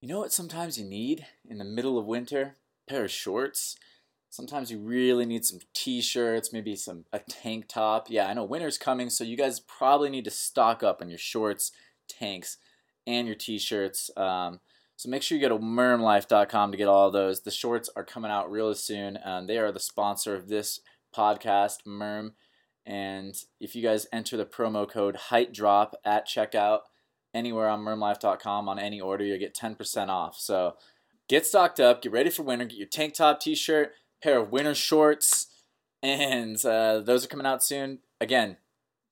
You know what sometimes you need in the middle of winter? A pair of shorts. Sometimes you really need some t-shirts, maybe some a tank top. Yeah, I know winter's coming, so you guys probably need to stock up on your shorts, tanks, and your t-shirts. Um, so make sure you go to mermlife.com to get all those. The shorts are coming out real soon. Um, they are the sponsor of this podcast, Merm. And if you guys enter the promo code Height Drop at checkout anywhere on mermlife.com on any order, you'll get 10% off. So get stocked up, get ready for winter, get your tank top, t shirt, pair of winter shorts, and uh, those are coming out soon. Again,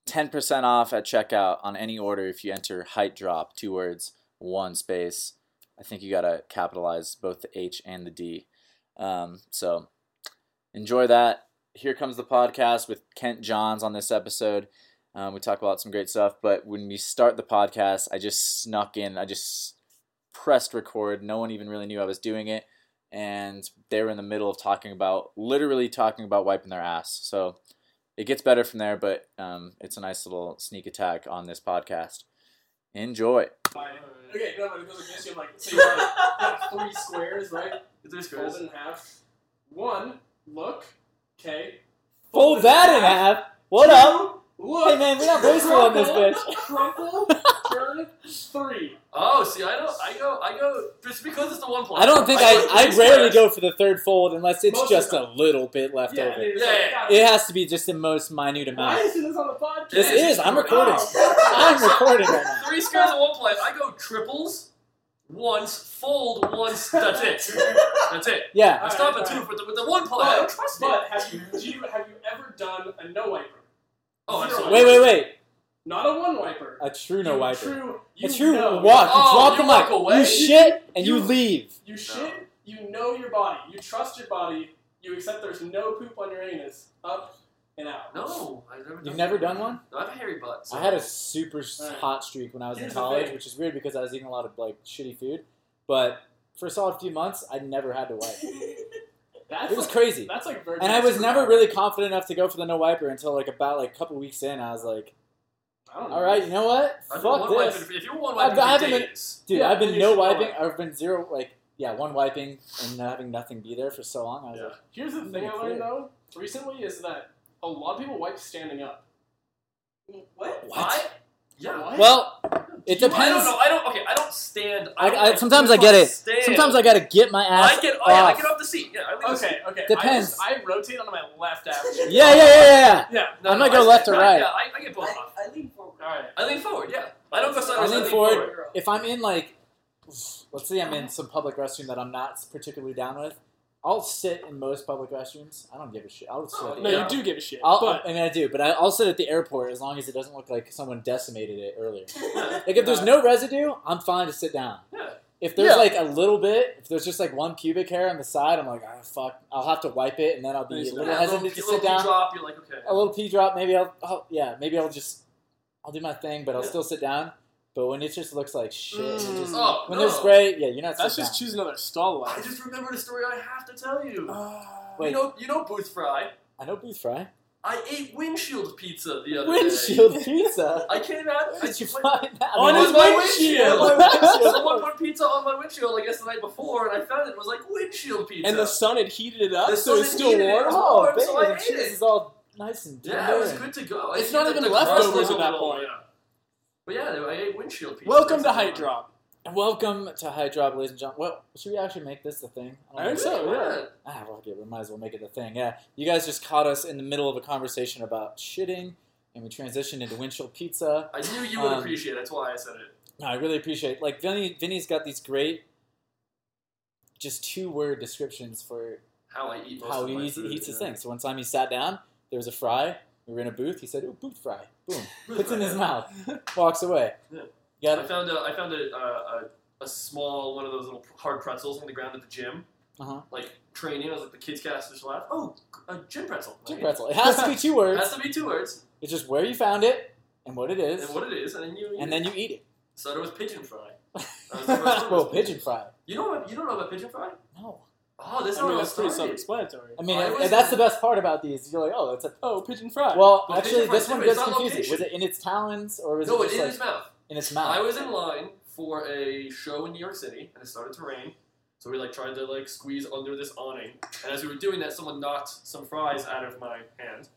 10% off at checkout on any order if you enter Height Drop, two words, one space. I think you got to capitalize both the H and the D. Um, so enjoy that. Here comes the podcast with Kent Johns on this episode. Um, we talk about some great stuff, but when we start the podcast, I just snuck in. I just pressed record. No one even really knew I was doing it, and they were in the middle of talking about, literally talking about wiping their ass. So it gets better from there, but um, it's a nice little sneak attack on this podcast. Enjoy. Okay, no, but it goes like this. You have like, so you have, like, three squares, right? Three squares. Fold in half. One, look. Okay. Fold it that in half. What up? Look. Hey man, we got baseball on this crumple, bitch. Crumple, turn, three. Oh, see, I don't. I go. I go. Just because it's the one play. I don't think go I. I rarely go for the third fold unless it's Most just a little bit left Yeah, over. it's Yeah, like, yeah. It has to be just the most minute Why amount. is this on the podcast? This It is. is. I'm recording. Oh. I'm recording right now. Three squares in one play. I go triples, once, fold once. That's it. That's it. Yeah. I stop at Alright, two with the, with the one play. I don't But, trust it. have you, do you have you ever done a no wiper? Oh, Zero absolutely. Wait, wait, wait. Not a one wiper. A true no wiper. True. A You true know. walk. You Oh, drop you the mic. away? You shit and you You- leave. You shit. You know your body. You trust your body. You accept there's no poop on your anus. Up and out. No, I've never. Done You've never done one? No, I have a hairy butt. so- I had a super Alright. hot streak when I was Here's in college, which is weird because I was eating a lot of like shitty food. But for a solid few months, I never had to wipe. That's It was like, crazy. That's like virgin. And I was never really confident enough to go for the no wiper until like about like a couple weeks in. I was like, I don't know. all right, you know what? I've Fuck one this. wiping- If you're one I've- I for haven't been- days, Dude, Yeah, I've been no should wiping. it. I've been zero, like, yeah, one wiping and having nothing be there for so long. I was Yeah. like, Here's the thing I learned though recently is that a lot of people wipe standing up. What? what? I, yeah. What? Well, it I depends. don't know. I don't. Okay, I don't stand. I, don't I, sometimes I get it. stand. Sometimes I gotta get my ass I get. Oh yeah, I get off the seat. Yeah, I leave the seat. Okay, okay. Depends. I, just, I rotate onto my left average. Yeah, yeah, yeah, yeah. Yeah. No, I no, might go left or yeah, right. Yeah, I, I get both I, off. I lean forward. All right. I lean forward. Yeah, I don't go sideways. lean I lean forward. forward. If I'm in like, let's say I'm in some public restroom that I'm not particularly down with, I'll sit in most public restrooms. I don't give a shit. I'll sit. Oh, No, Yeah. you do give a shit. I'll, but I mean, I do, but I, I'll sit at the airport as long as it doesn't look like someone decimated it earlier. Like if there's no residue, I'm fine to sit down. Yeah. If there's Yeah. like a little bit, if there's just like one pubic hair on the side, I'm like, ah, fuck. I'll have to wipe it, and then I'll be a little Yeah, hesitant little, to little sit down. Drop. You're like okay. A little pee drop, maybe I'll, I'll, yeah, maybe I'll just, I'll do my thing, but I'll Yeah. still sit down. But when it just looks like shit, Mm. just, Oh when no. there's spray, yeah, you're not that's sitting just down. choose another stall I just remembered a story I have to tell you. Wait. You know, you know Booth Fry. I know Booth Fry. I ate windshield pizza the other Windshield day. Windshield pizza. I came out. Where I did you went- find that? On I his mean, windshield. On my windshield. Someone put pizza on my windshield, I guess, the night before, and I found it, it was like windshield pizza. And the sun had heated it up, The so sun it's still heated it. warm. Oh, warm, so I the ate cheese it. is all nice and tender. yeah, it was good to go. It's not even the leftovers crust at that point. yeah. But yeah, I ate windshield pizza. Welcome to Height. Drop. Welcome to High Drop, ladies and gentlemen. Well, should we actually make this the thing? I don't think so, yeah. Ah, well, okay, we might as well make it the thing. Yeah, you guys just caught us in the middle of a conversation about shitting, and we transitioned into windshield pizza. I knew you would Um, appreciate it. That's why I said it. No, I really appreciate. It. Like Vinny, Vinny's got these great, just two word descriptions for How I eat how he eats, food, eats his yeah. thing. So one time he sat down, there was a fry. We were in a booth. He said, "Ooh, booth fry." Boom, puts it in his mouth, walks away. Yeah. Got I it. found a I found a, a, a, a small one of those little hard pretzels on the ground at the gym. Uh huh. Like training, I was like the kids cast just laugh. Oh, a gym pretzel. Gym Like, pretzel. It has to be two words. It has to be two words It's just where you found it and what it is, and what it is, and then you eat and it. then you eat it. So there was pigeon fry. That was the first one. well, pigeon fry. You know what? You don't know about pigeon fry? No. Oh, this is I mean, how it that's pretty self-explanatory. I mean, Oh, it and that's the best part about these. You're like, oh, it's a. Oh, pigeon fry. Well, But actually, this one gets It's on confusing. Was it in its talons or was No, it it's just in like his mouth. in its mouth. I was in line for a show in New York City, and it started to rain. So we like tried to like squeeze under this awning, and as we were doing that, someone knocked some fries out of my hand.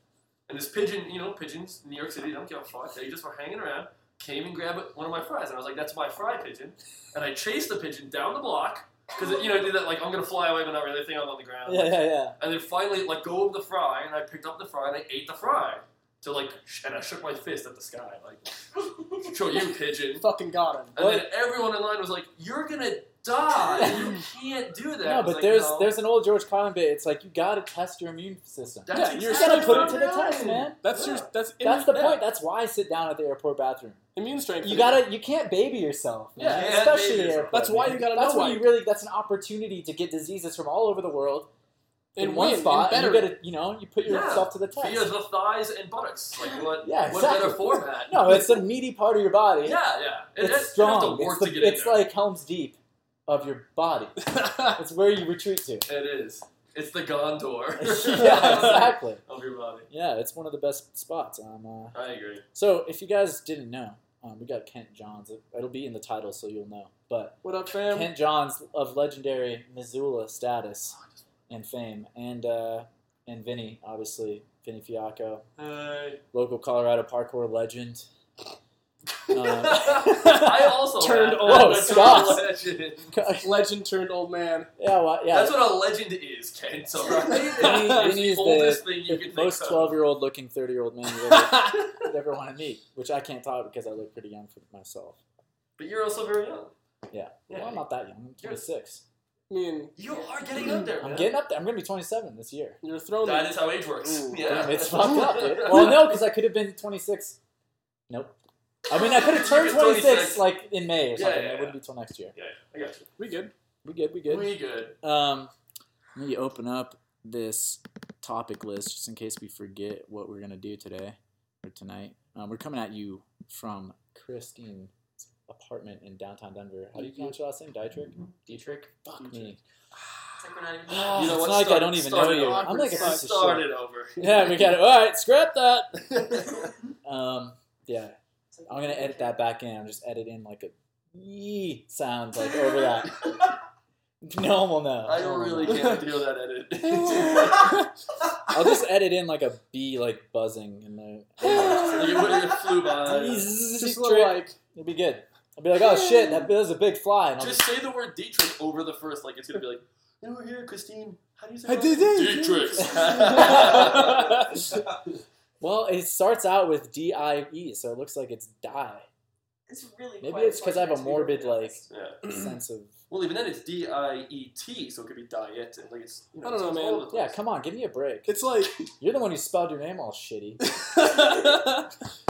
And this pigeon, you know, pigeons in New York City don't give a fuck. They just were hanging around, came and grabbed one of my fries, and I was like, "That's my fry pigeon." And I chased the pigeon down the block because you know, I did that like I'm gonna fly away, but not really. I think I'm on the ground. Yeah, yeah, yeah. And then finally, like, go over the fry, and I picked up the fry and I ate the fry. To like, sh- and I shook my fist at the sky, like, show you pigeon. Fucking got him. And then everyone in line was like, "You're gonna die! You can't do that." No, but like, there's "No." there's an old George Carlin bit. It's like you gotta test your immune system. That's Yeah, you're You gotta put it to the test, man. That's Yeah. your that's That's the yeah. point. That's why I sit down at the airport bathroom. Immune strength. You gotta, you can't baby yourself, man. Yeah, you especially baby the yourself. airport. That's why man. you gotta That's know why. you really. That's an opportunity to get diseases from all over the world in And one win, spot. and And you better. gotta, you know, you put Yeah. yourself to the test. Via the thighs and buttocks. Like what? Yeah, what better exactly. format? No, it's a meaty part of your body. Yeah, yeah. It, it's it, strong. You have to work it's the- to get in it's there. like Helm's Deep of your body. It's where you retreat to. It is. It's the Gondor. yeah, exactly. Of your body. Yeah, it's one of the best spots. Um, uh, I agree. so if you guys didn't know, um, we got Kent Johns. It, it'll be in the title, so you'll know. But what up, fam? Kent Johns of legendary Missoula status and fame, and uh, and Vinny, obviously Vinny Fiacco, Hey. local Colorado parkour legend. Uh, I also Turned have- old. Oh, that's Scott. legend. Legend turned old man. yeah, well, yeah. That's what a legend is, Kent. All right. Vinny, it's Vinny is the the, oldest thing you the can most twelve-year-old looking thirty-year-old man you ever, you'd ever want to meet, which I can't talk because I look pretty young for myself. But you're also very young. Yeah. Yeah. Well, I'm not that young. I'm 26. I mean, You are getting up there, I'm man. getting up there. I'm gonna be 27 this year. you're throwing. That is how age works. Ooh, yeah. Damn, it's fucked up, dude. Well, no, because I could have been 26. Nope. I mean, I could have turned 26 26. like in May or Yeah, something. yeah, it wouldn't be till next year. Yeah, I got you. we good. We good. We good. We good. Um, let me open up this topic list just in case we forget what we're gonna do today or tonight. Um, we're coming at you from Christine's apartment in downtown Denver. How do you pronounce your last name? Dietrich? Dietrich? Fuck me. It's like not even. Ah, You know it's what? not like I don't even know you. I'm like a Start- piece of Start it over. Yeah, we got it. All right, scrap that. Um, yeah, I'm gonna edit that back in. I'm just edit in like a yee sound like over that. No one will know. I don't really know. can't deal that edit. I'll just edit in like a bee like buzzing in the. you, you flew by. Just Just a little like. It'll be good. I'll be like, oh shit, that was a big fly. And I'll Just say the word Dietrich over the first, like it's gonna be like, you were here, Christine. How do you say I did it. Dietrich. well, it starts out with D I E, so it looks like it's die. It's really. Maybe quite it's 'cause I have a funny, to be morbid, like- yeah. Sense of Well, even then it's D I E T, so it could be diet, and like it's. You know, I don't know, man. all over the yeah. Come on, give me a break. It's like. You're the one who spelled your name all shitty.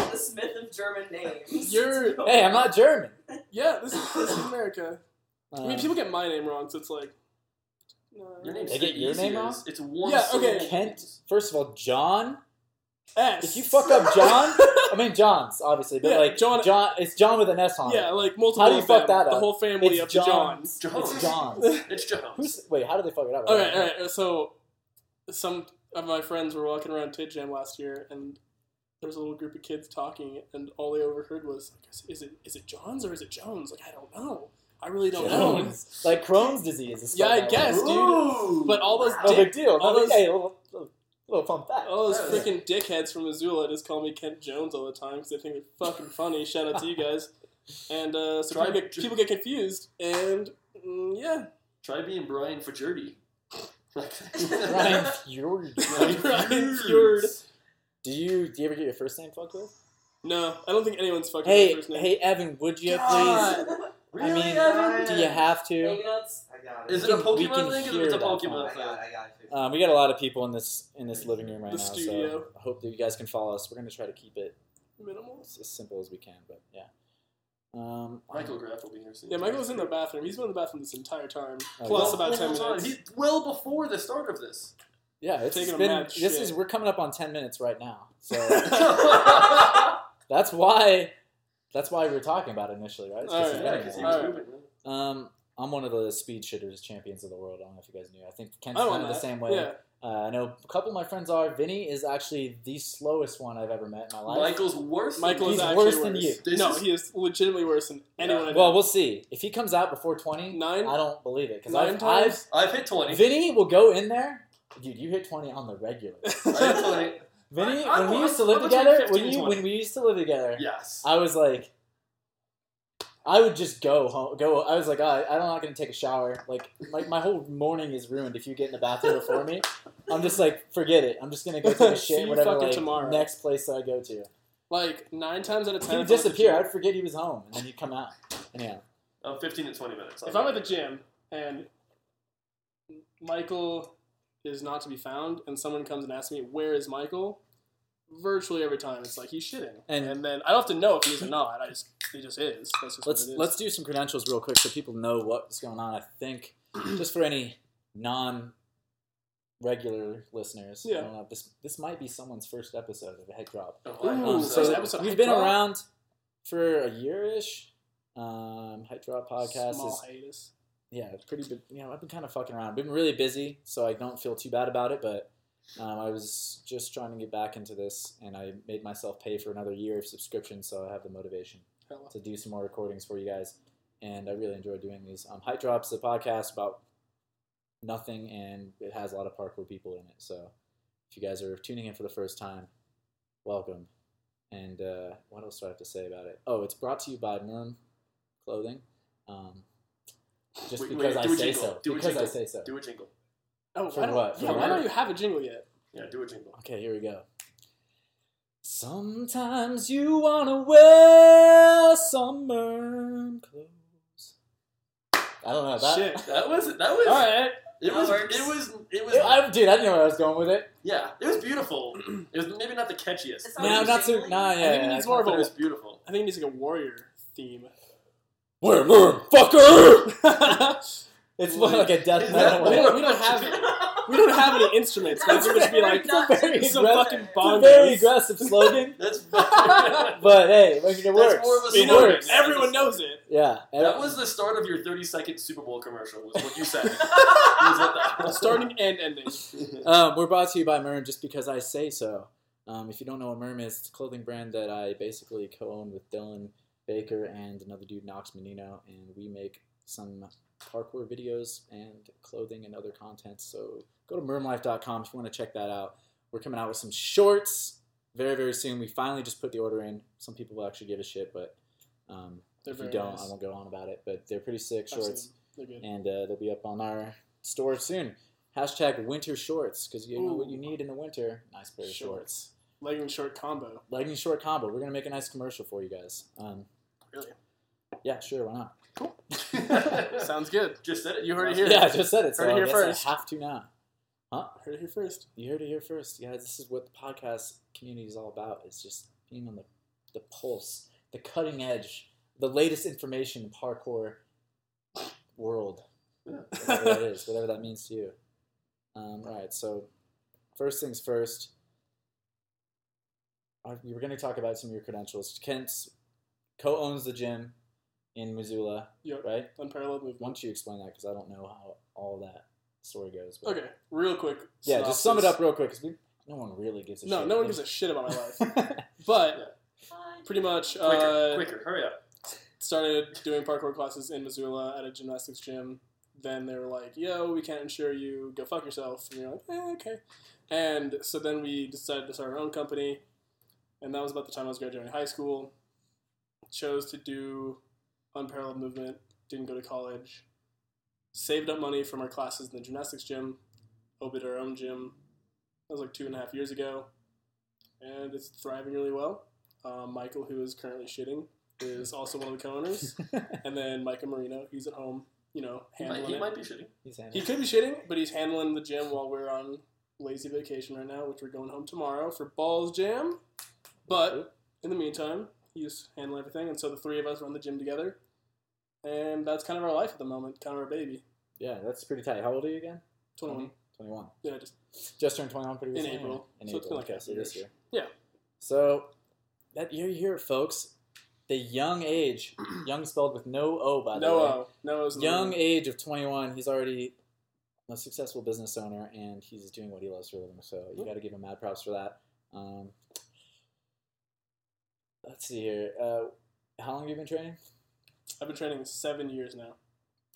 The Smith of German names. You're- Hey, I'm not German. yeah, this is, this is America. I mean, Um, people get my name wrong, so it's like. no. Your name's They get the your name easiest. wrong? It's one. Yeah, okay. Kent. First of all, John. S. If you fuck up John, I mean John's obviously, but Yeah, like John- uh, John, it's John with an S on it. yeah, like multiple. How do you of fuck them, that The whole family It's of the Johns. Jones. It's John's. It's Jones. Who's wait? How did they fuck it up? All right, all right. So, some of my friends were walking around Tid Jam last year, and there was a little group of kids talking, and all they overheard was, "Is it is it Johns or is it Jones?" Like, I don't know. I really don't know. Jones. Like Crohn's disease. is Yeah, I that guess, way. dude. Ooh. But all those No dick, big deal. all No big, those- hey, little, little, little fun fact. all those freaking dickheads from Missoula just call me Kent Jones all the time because they think they're fucking funny. Shout out to you guys. And uh, so Try- people get, people get confused, and mm, yeah, Try being Brian Fajerdy. Ryan Fjord. Brian Fjord. Do you do you ever get your first name fucked with? No, I don't think anyone's fucking Hey, my first name. hey, Evan, would you please? God. I mean, Evan? do you have to? Egg nuts. I got it. Is it a We can- Pokemon can thing? hear It's a that Pokemon fine. I thing. got it. I got it. Um, we got a lot of people in this in this living room right The now, studio. so I hope that you guys can follow us. We're gonna try to keep it Minimal. as simple as we can, but yeah. Um, Michael Graff will be here soon. Yeah, Michael's in the bathroom. He's been in the bathroom this entire time. Oh, Plus yeah. about ten whole time. minutes. He, well before the start of this. Yeah, it's Taking a been. mad This shit. is we're coming up on ten minutes right now, so that's why. That's why we were talking about it initially, right? It's 'cause Alright, yeah, been because he a while. was Alright. Um, I'm one of the speed shitters champions of the world. I don't know if you guys knew. I think Ken's I kind won of the same way. Yeah. Uh, I know a couple of my friends are. Vinny is actually the slowest one I've ever met in my life. Michael's worse. than Michael is He's actually worse worse than you. This no, is- he is legitimately worse than anyone. I know. Well, we'll see. If he comes out before 20, Nine- I don't believe it. Because nine I've, times? I've hit twenty. I've, Vinny will go in there. Dude, you hit 20 on the regular. I hit twenty. Vinny, I- I'm- when we used to I'm live between together, 15 when, and you, 20. when we used to live together, Yes. I was like, I would just go home. Go. I was like, oh, I'm not gonna take a shower. Like, my, my whole morning is ruined if you get in the bathroom before me. I'm just like, forget it. I'm just gonna go take a See shit. you Whatever. Like, tomorrow. next place that I go to. like nine times out of He ten, would if I'm at the disappear. I'd forget he was home, and then he'd come out. Anyhow, Uh, Fifteen to twenty minutes. If I'm at the gym and Michael is not to be found, and someone comes and asks me where is Michael, virtually every time it's like he's shitting, And- and, then I don't have to know if he is or not. I just he just is. Just let's what it is. let's do some credentials real quick so people know what's going on. I think just for any non regular listeners, I Yeah. don't know, this this might be someone's first episode of a head drop. Oh, I Ooh, hope Um, so. so first episode of we've been around for a year ish. Um, Hype Drop podcast Small is hiatus. yeah, pretty big. You know, I've been kind of fucking around. Been really busy, so I don't feel too bad about it. But um, I was just trying to get back into this, and I made myself pay for another year of subscription, so I have the motivation Hella. to do some more recordings for you guys. And I really enjoy doing these. Um, Hype Drops, the podcast about nothing, and it has a lot of parkour people in it. So if you guys are tuning in for the first time, welcome. And uh, what else do I have to say about it? Oh, it's brought to you by Merm Clothing. Um, just Wait, because wait, I say jingle. so. Do a because I jingle. say so. Do a jingle. Oh, For why don't, what? Yeah, For why what? don't you have a jingle yet? Yeah, do a jingle. Okay, here we go. Sometimes you wanna wear some Merm clothes. I don't know that. Shit. That was that was. All right. It was. It was. It was. It- I, dude, I didn't know where I was going with it. yeah, it was beautiful. it was maybe not the catchiest. It's not No, it I'm was- not too. jingling? Nah, yeah. I think it needs more of a- it was beautiful. I think it needs like a warrior theme. Wear Merm, fucker. It's more like a death metal. we don't- we don't have- We don't have any instruments, but it would just be like It's a very some aggressive- fucking It's a bongos. very aggressive slogan, That's. but hey, like, it works. more of a it slogan. works. everyone knows it. Yeah, that was the start of your 30 second Super Bowl commercial. Was what you said. Was what that was. Starting and ending. Um, we're brought to you by Merm just because I say so. Um, if you don't know what Merm is, it's a clothing brand that I basically co-own with Dylan Baker and another dude, Knox Menino, and we make some parkour videos and clothing and other content. So go to mermlife.com if you want to check that out. We're coming out with some shorts very, very soon. We finally just put the order in. Some people will actually give a shit, but um, if you don't, nice. I won't go on about it. But they're pretty sick shorts good. and uh, they'll be up on our store soon. Hashtag winter shorts because you know what you need in the winter. Nice pair of shorts. Shorts. Legging short combo. Legging short combo. We're gonna make a nice commercial for you guys. Um, Really? yeah, sure, why not? Sounds good. Just said it. You heard it here. Yeah, I just said it. So Heard it here first. I have to now. Huh? Heard it here first. You heard it here first, Yeah, This is what the podcast community is all about. It's just being on the the pulse, the cutting edge, the latest information in parkour world. whatever that is, whatever that means to you. Um, all right, so first things first, we were going to talk about some of your credentials. Kent co-owns the gym in Missoula, Yep. right? Unparalleled Why don't you explain that? Because I don't know how all that story goes. but- Okay, real quick. Yeah, just sum it up real quick, because no one really gives a No, shit. no one gives a shit about my life. But Fine. pretty much, Quicker, uh, quicker, hurry up. started doing parkour classes in Missoula at a gymnastics gym. Then they were like, "Yo, we can't insure you. Go fuck yourself." And you're like, eh, "Okay." And so then we decided to start our own company, and that was about the time I was graduating high school. Chose to do unparalleled movement. Didn't go to college. Saved up money from our classes in the gymnastics gym. Opened our own gym. That was like two and a half years ago, and it's thriving really well. Um, Michael, who is currently shitting, is also one of the co-owners, and then Micah Marino, he's at home, you know, He might, he might be shitting. He's saying He could be shitting, but he's handling the gym while we're on lazy vacation right now, which we're going home tomorrow for Balls Jam. But in the meantime, he's handling everything, and so the three of us run the gym together, and that's kind of our life at the moment, kind of our baby. yeah, that's pretty tight. How old are you again? Twenty-one. 21. Yeah, just Just turned 21 pretty In recently? April. In So it's April, been like so this year. Yeah. So, that year you hear it, folks. The young age, young spelled with no O, by the way. no way. O, no O's. in young age of 21, he's already a successful business owner, and he's doing what he loves for a living. So you got to give him mad props for that. Um, let's see here. Uh, how long have you been training? I've been training seven years now.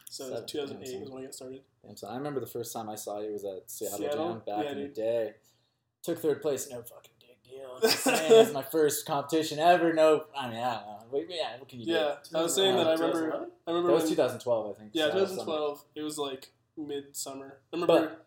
So Seven, 2008 yeah, was when I got started. Damn, so I remember the first time I saw you was at Seattle, Seattle? Jam back Yeah, in the day. Took third place, no fucking big deal. It was my first competition ever. No, I mean, I don't know. Wait, yeah, what can you do? Yeah, I was saying that I remember. 2011? I remember That was 2012, I think. Yeah, so that was 2012. It was like midsummer. I remember. But-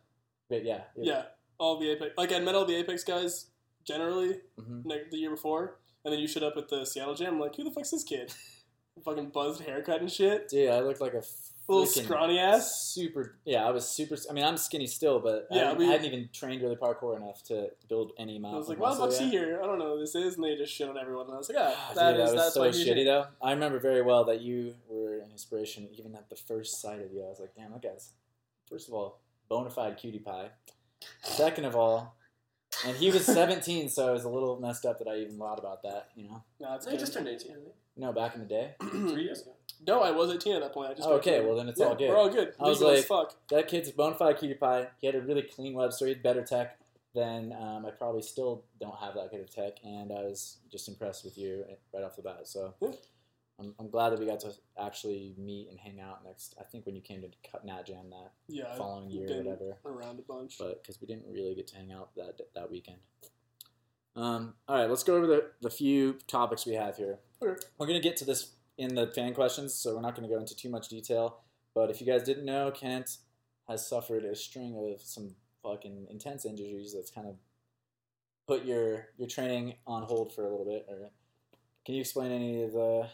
But yeah, yeah, all the Apex. Like I met all the Apex guys generally hmm like, the year before, and then you showed up at the Seattle Jam. I'm like, who the fuck's this kid? Fucking buzzed haircut and shit. Dude, I looked like a Little scrawny ass. Super. Yeah, I was super. I mean, I'm skinny still, but I, Yeah, hadn't- we- I hadn't even trained really parkour enough to build any amount. I was like, why the muscle fuck's he here? I don't know who this is, and they just shit on everyone. And I was like, ah, Ah, that dude, is that was that's so shitty though. I remember very well that you were an inspiration, even at the first sight of you. I was like, damn, that guy's first of all bona fide cutie pie. Second of all, and he was 17, so it was a little messed up that I even thought about that. You know, Nah, it's No, he just turned 18, I think. no, back in the day, Three years ago. no, I was 18 at that point. I just Oh, okay, well, then it's Yeah, all good. We're all good. I was Legal as like- fuck. that kid's bona fide cutie pie. He had a really clean web, so he had better tech than um, I probably still don't have that good of tech, and I was just impressed with you right off the bat. So Yeah. I'm, I'm glad that we got to actually meet and hang out next. I think when you came to cut Nat Jam that Yeah, following year or whatever, around a bunch. but because we didn't really get to hang out that that weekend. Um, all right, let's go over the, the few topics we have here. Okay. We're gonna get to this in the fan questions, so we're not gonna go into too much detail. But if you guys didn't know, Kent has suffered a string of some fucking intense injuries that's kind of put your your training on hold for a little bit. Or can you explain any of the?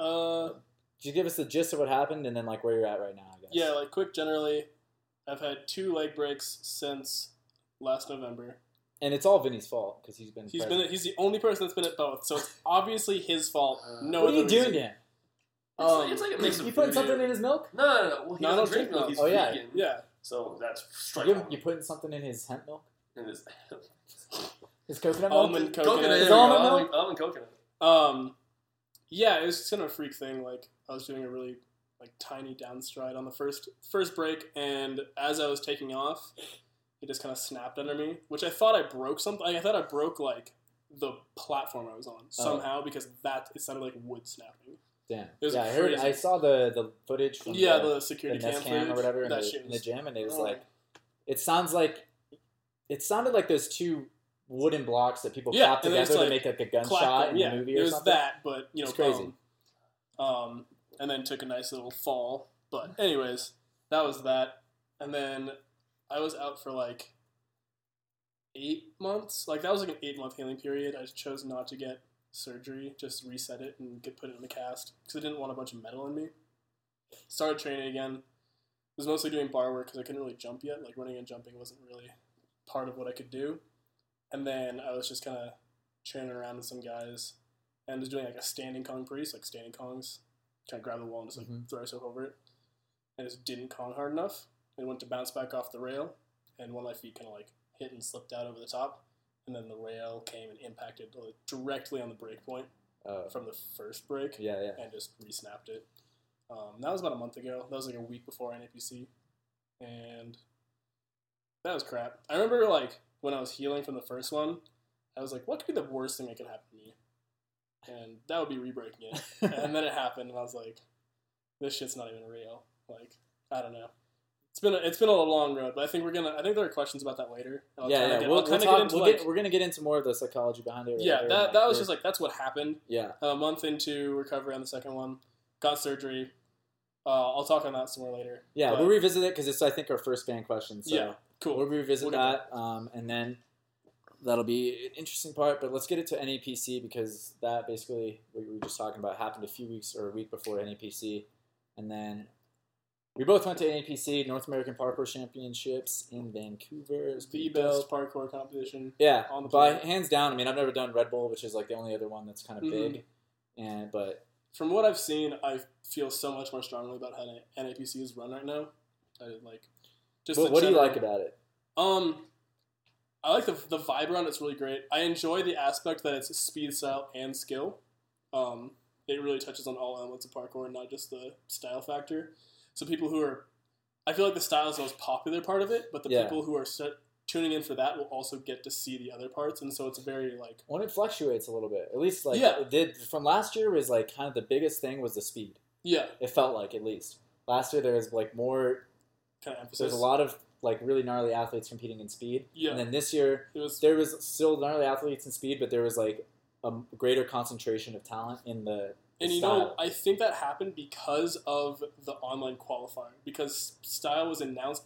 Uh, Could you give us the gist of what happened and then like where you're at right now? I guess. yeah, like quick. Generally, I've had two leg breaks since last November. And it's all Vinny's fault because he's been. He's present. been he's the only person that's been at both, so it's obviously his fault. Uh, No, what are you doing, reason. Dan? It's, Um, like, it's like a mix of You putting voodoo. something in his milk? No, no, no. Well, he No, I doesn't don't drink drink milk. milk. He's Oh, yeah. vegan. Yeah, So that's strike You, one. you putting something in his hemp milk? And this- His coconut milk? almond coconut. coconut. Is there you almond go. milk? Almond, almond coconut. Um, yeah, it was just kind of a freak thing. Like I was doing a really like tiny downstride on the first first break, and as I was taking off, it just kind of snapped under me, which I thought I broke something. I thought I broke like the platform I was on oh. somehow because that it sounded like wood snapping. Damn. was yeah, I heard. I saw the the footage from yeah, the, the security the cam cam or whatever in the, in the gym, and it was oh. like, it sounds like, it sounded like those two wooden blocks that people Yeah, clap together it's to make like a gunshot in yeah, the movie it or was something. that, but you know, It's crazy. Um, um, and then took a nice little fall. But anyways, that was that. And then I was out for like eight months. Like that was like an eight month healing period. I chose not to get surgery, just reset it and get put it in the cast because I didn't want a bunch of metal in me. Started training again. Was mostly doing bar work because I couldn't really jump yet. Like running and jumping wasn't really part of what I could do. And then I was just kind of training around with some guys and was doing like a standing Kong priest, like standing Kongs. Kind of grab the wall and just like Mhm. throw yourself over it. And it just didn't Kong hard enough. And went to bounce back off the rail. And one of my feet kind of like hit and slipped out over the top. And then the rail came and impacted like, directly on the break point Uh, from the first break yeah, yeah. and just re-snapped it. Um, that was about a month ago. That was like a week before NAPC, and that was crap. I remember like when I was healing from the first one, I was like, "What could be the worst thing that could happen to me?" And that would be re-breaking it. and then it happened, and I was like, "This shit's not even real." Like, I don't know. It's been a, it's been a long road, but I think we're gonna. I think there are questions about that later. I'll yeah, yeah. Get, we'll, we'll talk, get into we'll like, get, we're gonna get into more of the psychology behind it. yeah, that that was just like that's what happened yeah. a month into recovery on the second one, got surgery. Uh, I'll talk on that some more later. Yeah, But- we'll revisit it because it's I think our first fan question. So Yeah, cool. we'll revisit We'll that, um, and then that'll be an interesting part. But let's get it to NAPC because that basically what we were just talking about happened a few weeks or a week before NAPC, and then we both went to NAPC North American Parkour Championships in Vancouver. It was the best parkour competition. Yeah, on the by planet. hands down. I mean, I've never done Red Bull, which is like the only other one that's kind of Mhm. big, and but From what I've seen, I feel so much more strongly about how NAPC is run right now. I like just. what, what do you like about it? Um, I like the the vibe around it's really great. I enjoy the aspect that it's speed, style, and skill. Um, it really touches on all elements of parkour, and not just the style factor. So people who are I feel like the style is the most popular part of it, but the Yeah. people who are set, tuning in for that will also get to see the other parts, and so it's very like When it fluctuates a little bit, at least like Yeah. it did from last year was like kind of the biggest thing was the speed. yeah, It felt like at least last year there was like more. Kind of emphasis. There's a lot of like really gnarly athletes competing in speed, Yeah, and then this year was there was still gnarly athletes in speed, but there was like a greater concentration of talent in the. And you style. know, I think that happened because of the online qualifier. Because style was announced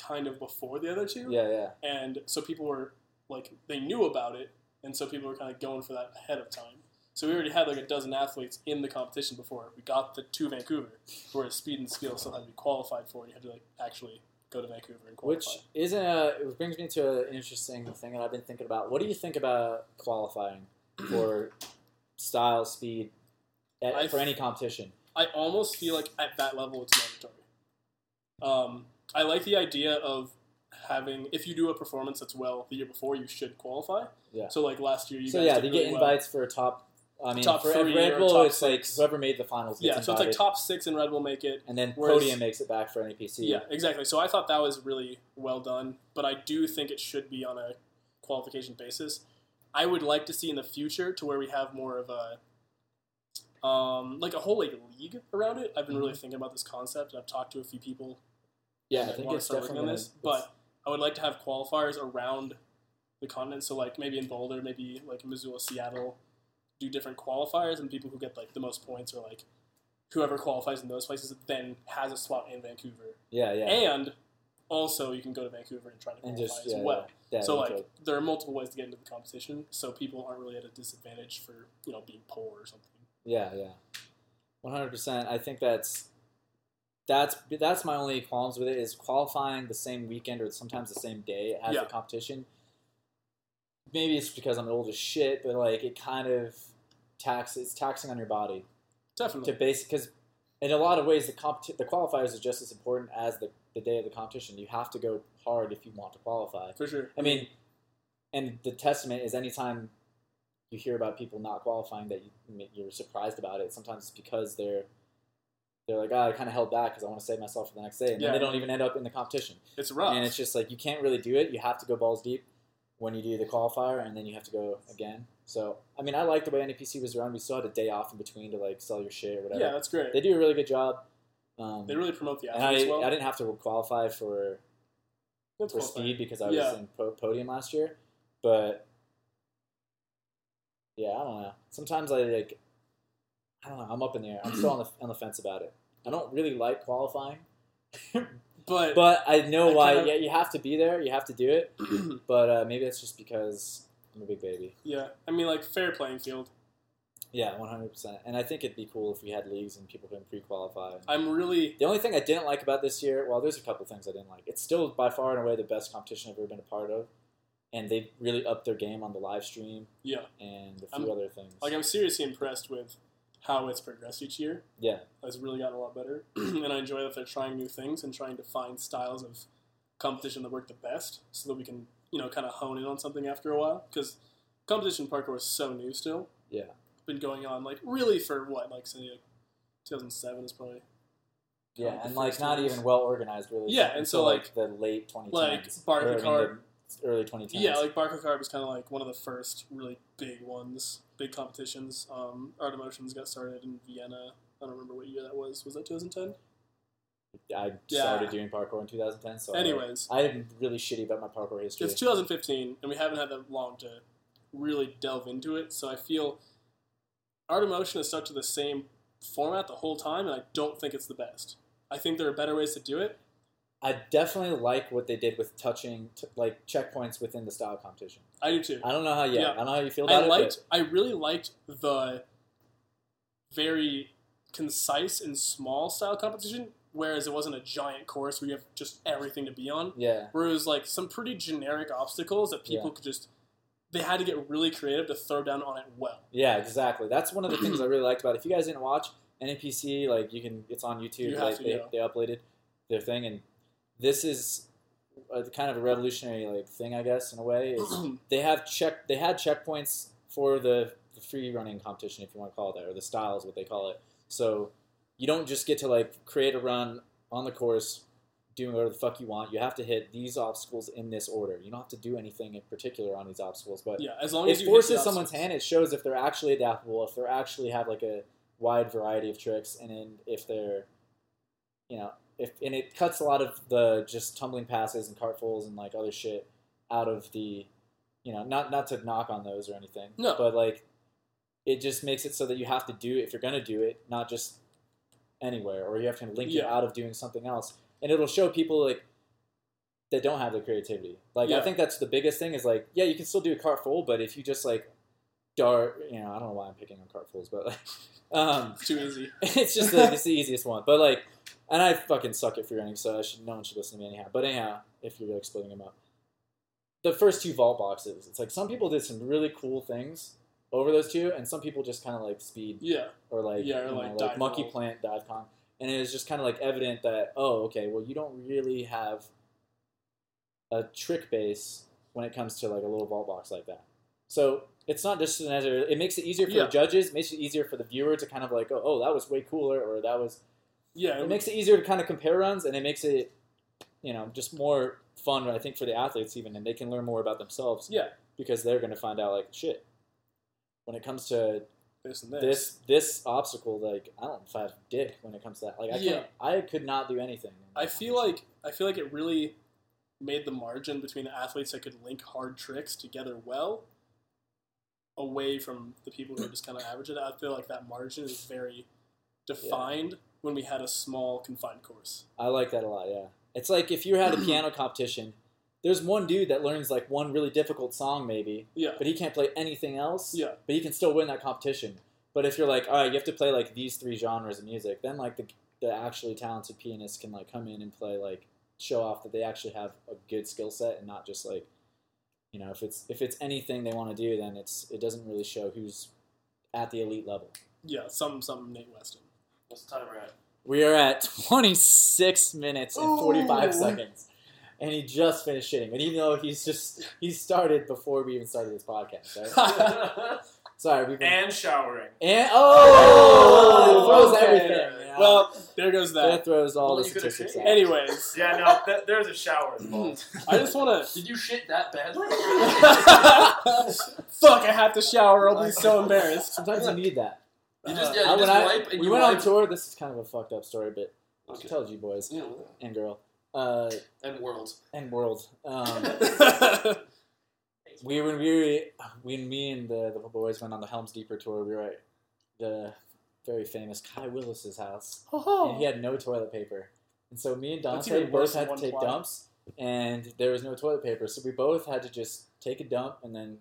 kind of before the other two, Yeah, yeah. and so people were like they knew about it, and so people were kind of going for that ahead of time. So we already had like a dozen athletes in the competition before we got the to Vancouver, whereas speed and skill still had to be qualified for. it. You had to like actually go to Vancouver and qualify. Which isn't a, it brings me to an interesting thing that I've been thinking about. What do you think about qualifying for style, speed, at, I for any competition? I almost feel like at that level it's mandatory. Um, I like the idea of having if you do a performance that's well the year before, you should qualify. Yeah. So like last year, you so yeah, they really get well. invites for a top. I mean, Top for three Red Bull, it's like whoever made the finals Yeah, so it's like top six and Red will make it. and then whereas- podium makes it back for NAPC. Yeah, exactly. So I thought that was really well done, but I do think it should be on a qualification basis. I would like to see in the future to where we have more of a um, like a whole like league around it. I've been really thinking about this concept, and I've talked to a few people yeah. I think want to it's start definitely working on this. But I would like to have qualifiers around the continent. So like maybe in Boulder, maybe like Missoula, Seattle, do different qualifiers, and people who get like the most points or like whoever qualifies in those places then has a spot in Vancouver. yeah, yeah, And also, you can go to Vancouver and try to qualify just as yeah, well. yeah, so, like, right. there are multiple ways to get into the competition, so people aren't really at a disadvantage for you know being poor or something. Yeah, yeah, one hundred percent. I think that's that's that's my only qualms with it is qualifying the same weekend or sometimes the same day as Yeah. the competition. Maybe it's because I'm old as shit, but like it kind of tax it's taxing on your body Definitely, to base because in a lot of ways the competi- the qualifiers is just as important as the, the day of the competition. You have to go hard if you want to qualify. for sure. I mean, and the testament is anytime you hear about people not qualifying that you, you're surprised about it. Sometimes it's because they're they're like, oh, I kind of held back because I want to save myself for the next day, and Yeah. then they don't even end up in the competition. it's rough. And it's just like you can't really do it. You have to go balls deep when you do the qualifier, and then you have to go again. So I mean, I like the way NAPC was run. We still had a day off in between to like sell your shit or whatever. yeah, that's great. They do a really good job. Um, They really promote the I, well. I didn't have to qualify for That's for done. speed because I Yeah. was in po- podium last year. But yeah, I don't know. Sometimes I like, I don't know. I'm up in the air. I'm still on the on the fence about it. I don't really like qualifying, But, but I know I why. kinda- yeah, you have to be there. You have to do it. But uh, maybe it's just because I'm a big baby. yeah, I mean, like fair playing field. Yeah, 100. percent And I think it'd be cool if we had leagues and people can pre-qualify. I'm really The only thing I didn't like about this year, well, there's a couple things I didn't like. It's still by far and away the best competition I've ever been a part of, and they really upped their game on the live stream yeah, and a few I'm- other things. like I'm seriously impressed with how it's progressed each year. yeah, It's really gotten a lot better, and I enjoy that they're trying new things and trying to find styles of competition that work the best, so that we can you know kind of hone in on something after a while. Because competition parkour is so new still. Yeah. been going on like really for what like say like 2007 is probably yeah, and like not ones. even well organized really. Yeah, and so, like- the late 2010s, like Barclaycard. Early 2010s. Yeah, like Barclaycard was kind of like one of the first really big ones, big competitions. Um, Art Emotions got started in Vienna. I don't remember what year that was. Was that 2010? I Yeah. started doing parkour in 2010. So Anyways, I, I'm really shitty about my parkour history. it's 2015, and we haven't had that long to really delve into it. So I feel Art of Motion is stuck to the same format the whole time, and I don't think it's the best. I think there are better ways to do it. I definitely like what they did with touching t- like checkpoints within the style competition. I do too. I don't know how. Yeah, Yeah. I don't know how you feel I about it. but- liked. I really liked the very concise and small style competition, whereas it wasn't a giant course where you have just everything to be on. Yeah, Where it was like some pretty generic obstacles that people Yeah. could just. They had to get really creative to throw down on it well. yeah, exactly. That's one of the things I really liked about it. If you guys didn't watch NAPC, like you can, it's on YouTube. You like to, they, yeah. they uploaded their thing, and this is a, kind of a revolutionary like thing, I guess, in a way. Is they have check they had checkpoints for the, the free running competition, if you want to call it that, or the style is what they call it. So you don't just get to like create a run on the course, doing whatever the fuck you want. You have to hit these obstacles in this order. You don't have to do anything in particular on these obstacles, but Yeah, as long as it forces someone's hand. It shows if they're actually adaptable, if they're actually have like a wide variety of tricks, and then if they're, you know, if and it cuts a lot of the just tumbling passes and cartfuls and like other shit out of the, you know, not not to knock on those or anything. No. but like, it just makes it so that you have to do it if you're gonna do it, not just anywhere, or you have to link it Yeah. out of doing something else, and it'll show people like that don't have the creativity. Like I think that's the biggest thing is like, yeah, you can still do a cart full, but if you just like dart, you know, I don't know why I'm picking on cart fulls, but like, um, It's too easy. it's just the, it's the easiest one. But like, and I fucking suck at free running, so I should no one should listen to me anyhow. But anyhow, if you're like splitting them up, the first two vault boxes, it's like some people did some really cool things over those two, and some people just kind of like speed Yeah, or like Yeah, or you know, like like, monkey plant dive Kong, and it was just kind of like evident that oh okay well you don't really have a trick base when it comes to like a little vault box like that. So it's not just another. It makes it easier for Yeah. the judges, makes it easier for the viewer to kind of like oh, oh that was way cooler or that was. Yeah. It makes it easier to kind of compare runs, and it makes it you know just more fun I think for the athletes even, and they can learn more about themselves. Yeah. because they're going to find out like shit. When it comes to this and this. this this obstacle like I don't know if I have dick when it comes to that. Like I Yeah. can't I could not do anything. I feel like I feel like it really made the margin between the athletes that could link hard tricks together well, away from the people who are just kind of average it. I feel like that margin is very defined when we had a small confined course. I like that a lot, yeah. It's like if you had a piano competition, there's one dude that learns like one really difficult song maybe, Yeah, but he can't play anything else. yeah, But he can still win that competition. But if you're like, all right, you have to play like these three genres of music, then like the the actually talented pianists can like come in and play like show off that they actually have a good skill set and not just like you know if it's if it's anything they want to do then it's it doesn't really show who's at the elite level. yeah. Some some Nate Weston. What's the timer at? We are at 26 minutes and 45 Ooh. seconds. And he just finished shitting. And even though he's just, he started before we even started this podcast, right? Sorry, we've been. and showering. And, oh! It throws oh, Okay. everything. you know? Well, there goes that that. throws all Well, the statistics out. Anyways, Yeah, no, th- there's a shower involved. I just want to. Did you shit that badly? Fuck! I have to shower. I'll be so embarrassed. Sometimes you need that. You just, Uh, yeah, you I- when just I- wipe and we you went wipe. on tour. This is kind of a fucked up story, but I Okay. told you boys Yeah, and girl uh, and world. and world. Um, we when we were when me and the, the boys went on the Helms Deeper tour, we were at the very famous Kai Willis's house, and he had no toilet paper, and so me and Oh. Dante both had to take ply. dumps, and there was no toilet paper, so we both had to just take a dump and then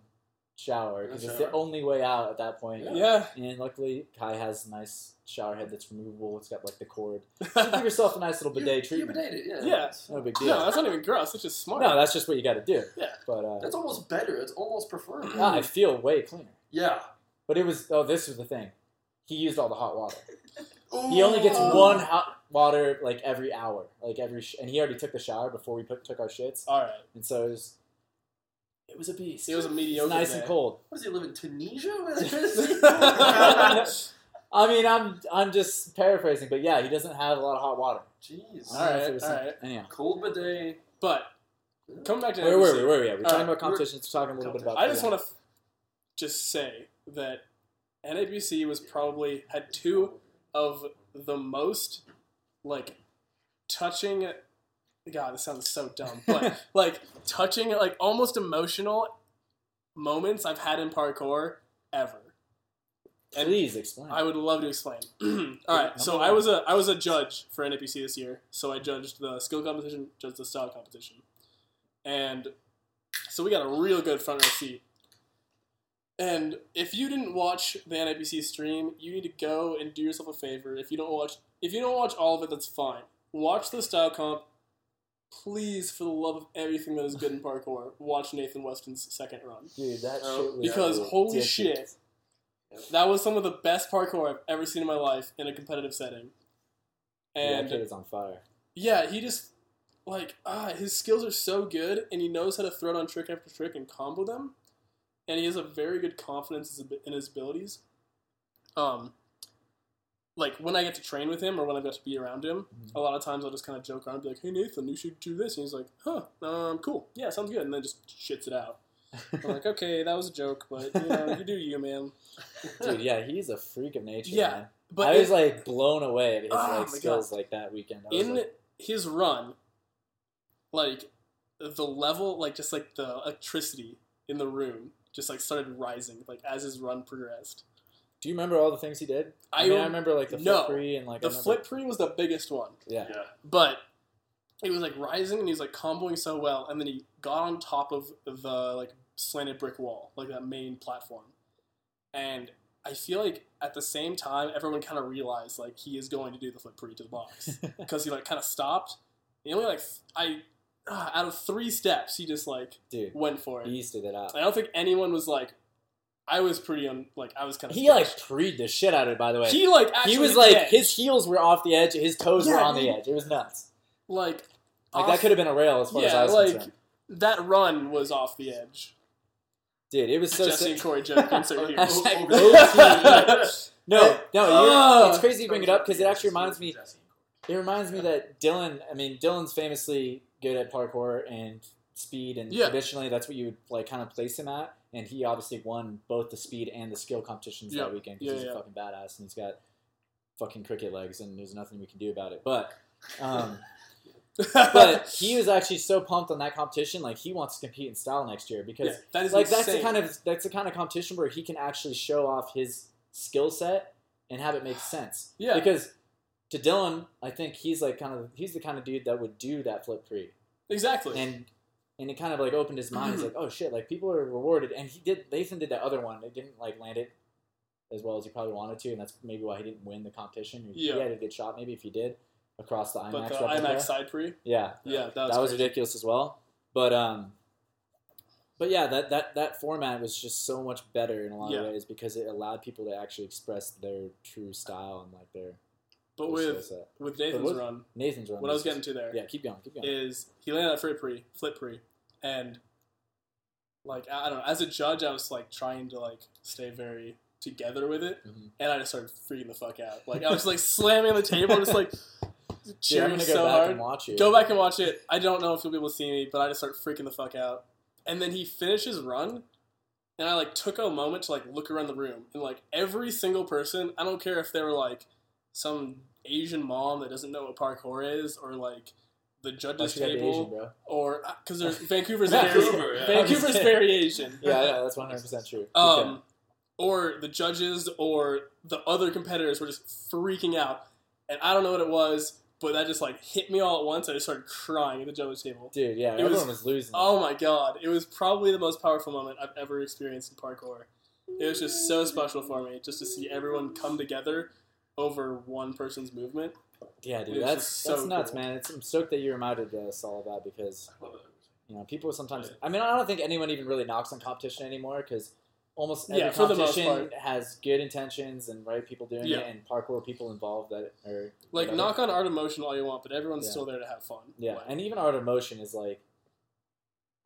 shower because it's the only way out at that point. yeah. And luckily, Kai has a nice shower head that's removable. It's got like the cord. So give yourself a nice little bidet you, treatment. You bidet it, yeah. Yeah. No big deal. No, that's not even gross. It's just smart. No, that's just what you got to do. Yeah. But uh, That's almost better. It's almost preferred. ah, I feel way cleaner. Yeah. But it was oh, this was the thing. He used all the hot water. He only gets one hot water like every hour, like every, sh- and he already took the shower before we put, took our shits, All right. and so it was, it was a beast. It was a It's mediocre. nice day. and cold. What does he live in Tunisia? I mean, I'm I'm just paraphrasing, but yeah, he doesn't have a lot of hot water. Jeez. I don't know if Alright, it was alright. Anyhow, Cold bidet. But coming back to where were we? Where were we? at? We're talking Alright, about competitions. We're talking a little bit about. I just uh, want to f- just say that NAPC was probably had two of the most like touching. God, this sounds so dumb, but like touching, like almost emotional moments I've had in parkour ever. And Please explain. I would love to explain. All right, so I was a I was a judge for NAPC this year. So I judged the skill competition, judged the style competition, and so we got a real good front row seat. And if you didn't watch the NAPC stream, you need to go and do yourself a favor. If you don't watch, if you don't watch all of it, that's fine. Watch the style comp. Please, for the love of everything that is good in parkour, watch Nathan Weston's second run. Dude, that Oh, shit was because holy ridiculous. shit. That was some of the best parkour I've ever seen in my life in a competitive setting. Yeah, that And kid is on fire. yeah, he just like ah, his skills are so good, and he knows how to throw down trick after trick and combo them, and he has a very good confidence in his- in his abilities. Um, like when I get to train with him or when I get to be around him, Mhm. a lot of times I'll just kind of joke around and be like, "Hey Nathan, you should do this," and he's like, "Huh, um, cool, yeah, sounds good," and then just shits it out. I'm like, "Okay, that was a joke, but you know, you do you, man." Dude, yeah, he's a freak of nature. Yeah, man. But I was in- like blown away at his Oh like skills like that weekend. In like, his run, like the level, like just like the electricity in the room, just like started rising, like as his run progressed. Do you remember all the things he did? I, I, mean, I remember like the no. flip free and like the remember- flip pre was the biggest one. Yeah, Yeah. but it was like rising and he was like comboing so well and then he got on top of the like slanted brick wall like that main platform and i feel like at the same time everyone kind of realized like he is going to do the flip pre to the box because he like kind of stopped he only like i ah, out of three steps he just like dude, went for it he easted it out. i don't think anyone was like i was pretty un like i was kind of He like treed the shit out of it. By the way, he like actually he was like edge. his heels were off the edge, his toes were Yeah, on the edge. It was nuts. like Like off- that could have been a rail as far as I was like concerned. that run was off the edge Dude, it was so Jesse and sick. Corey joke insert here. Hashtag Over- No, no, Oh. you're, it's crazy you bring it up because it actually reminds me. It reminds me that Dylan. I mean, Dylan's famously good at parkour and speed, and Yeah. traditionally that's what you would like kind of place him at. And he obviously won both the speed and the skill competitions Yeah. that weekend because Yeah, he's yeah. a fucking badass and he's got fucking cricket legs, and there's nothing we can do about it. But, um, but he was actually so pumped on that competition. Like he wants to compete in style next year because that is like that's the kind of that's the kind of competition where he can actually show off his skill set and have it make sense. Yeah. Because to Dylan, I think he's like kind of he's the kind of dude that would do that flip pre, exactly. and and it kind of like opened his mind. He's like, oh shit, like people are rewarded, and he did. Nathan did that other one. It didn't like land it as well as he probably wanted to, and that's maybe why he didn't win the competition. He, Yeah. he had a good shot, maybe if he did across the IMAX. but the. IMAX side pre, yeah, yeah, that was, that was ridiculous as well. But um, but yeah, that that that format was just so much better in a lot Yeah. of ways because it allowed people to actually express their true style and like their, But their with with Nathan's run, Nathan's run. what I was getting to there, yeah, keep going, keep going. Is he landed that flip pre, flip pre, and like I I don't know. As a judge, I was like trying to like stay very together with it, Mhm. and I just started freaking the fuck out. Like I was like slamming the table, just like cheering go so back hard. and watch it. Go back and watch it. I don't know if you'll be able to see me, but I just start freaking the fuck out. And then he finishes run, and I like took a moment to like look around the room, and like every single person, I don't care if they were like some Asian mom that doesn't know what parkour is, or like the judges table, Asian, bro? or because there's Vancouver's Vancouver, yeah. Vancouver's very Asian. Yeah, yeah, that's 100 percent true. Um, or the judges or the other competitors were just freaking out, and I don't know what it was, but that just like hit me all at once. I just started crying at the judges table. dude, yeah, it everyone was- was, losing. Oh my god, it was probably the most powerful moment I've ever experienced in parkour. It was just so special for me just to see everyone come together over one person's movement. Yeah, dude, that's so that's nuts, cool. man. It's, I'm stoked that you reminded us all of that because I you know people sometimes. Yeah. I mean, I don't think anyone even really knocks on competition anymore because almost every Yeah, for the most competition has good intentions and right people doing Yeah. it and parkour people involved that are Like whatever. knock on art of motion all you want, but everyone's still there to have fun. Yeah, Like, and even art of motion is like,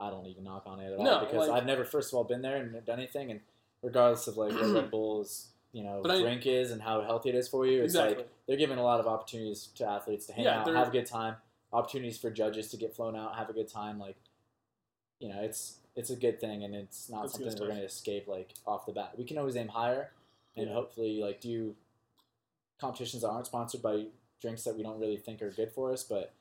I don't even knock on it at all No, because like- I've never, first of all, been there and done anything, and regardless of like what Red Bull's you know But I- drink is and how healthy it is for you, it's exactly. like they're giving a lot of opportunities to athletes to hang Yeah, out, have a good time, opportunities for judges to get flown out, have a good time, like, you know, it's it's a good thing, and it's not It's something we're going to escape like off the bat. We can always aim higher, and Yeah. hopefully like do competitions that aren't sponsored by drinks that we don't really think are good for us, but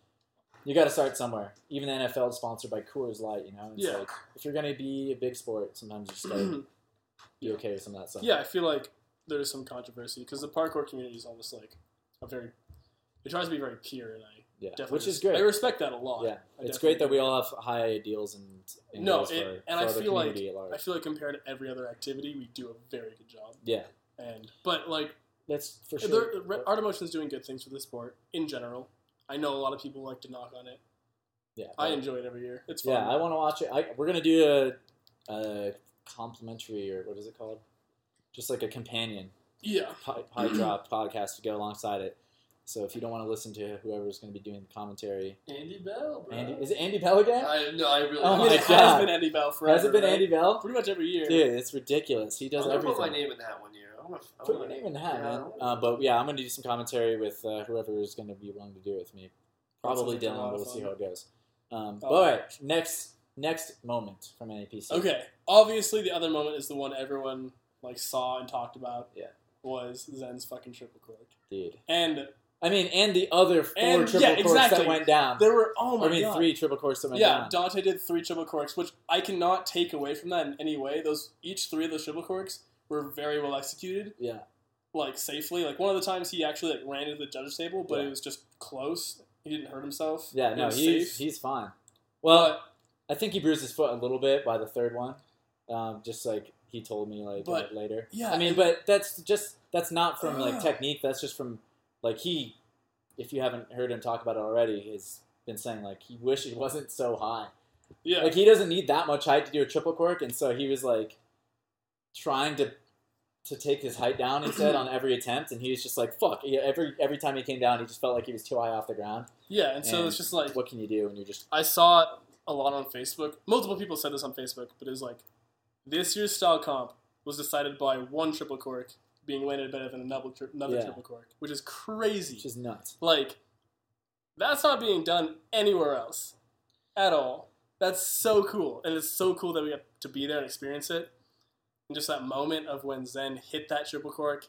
you got to start somewhere. Even the NFL is sponsored by Coors Light, you know. It's Yeah. like if you're going to be a big sport, sometimes you just got to be okay with some of that stuff. yeah, I feel like there's some controversy because the parkour community is almost like a very. It tries to be very pure, and I yeah, definitely which is great. I respect that a lot. Yeah, I it's great that we all have high ideals and, and No, it- for, and for I feel like- community at large. I feel like compared to every other activity, we do a very good job. yeah, And but like that's for sure. Art of Motion is doing good things for the sport in general. I know a lot of people like to knock on it. yeah, I enjoy it every year. It's fun. Yeah, I want to watch it. I, we're gonna do a, a complimentary or what is it called? Just like a companion yeah. pie, pie drop podcast to go alongside it. So if you don't want to listen to whoever's going to be doing the commentary, Andy Bell, bro. Andy is it Andy Bell again? I no, I really. Oh my it God. has been Andy Bell forever. Has it been right? Andy Bell? Pretty much every year. Dude, it's ridiculous. He I'm does gonna put my name in that one year. wanna, I Put your wanna- name in the hat, yeah, man. Uh, but yeah, I'm gonna do some commentary with uh, whoever is gonna be willing to do it with me. Probably That sounds like a Dylan, but we'll see how it goes. Um, Oh. All right, next next moment from NAPC. Okay, obviously the other moment is the one everyone like saw and talked about. Yeah. Was Zen's fucking triple cork, dude. and I mean, and the other four And- triple yeah, corks exactly. that went down. there were oh my I mean, god, three triple corks that went yeah, down. Dante did three triple corks, which I cannot take away from that in any way. Those each three of those triple corks were very well executed, yeah, like safely. Like one of the times he actually like ran into the judges table, but Yeah. it was just close. He didn't hurt himself. yeah. No, he's safe. he's fine. Well, but I think he bruised his foot a little bit by the third one. Um, just like he told me like But, later. yeah, I mean, but that's just that's not from like ah. technique. That's just from like he. If you haven't heard him talk about it already, has been saying like he wish it wasn't so high. yeah, Like he doesn't need that much height to do a triple cork, and so he was like trying to to take his height down. He said on every attempt, and he was just like fuck. Yeah, Every every time he came down, he just felt like he was too high off the ground. yeah, and so it's just like What can you do when you're just I saw a lot on Facebook. Multiple people said this on Facebook, but it was like this year's style comp was decided by one triple cork being landed better than another, tri- another Yeah. triple cork, which is crazy. which is nuts. like that's not being done anywhere else at all. That's so cool, and it's so cool that we got to be there and experience it. And just that moment of when Zen hit that triple cork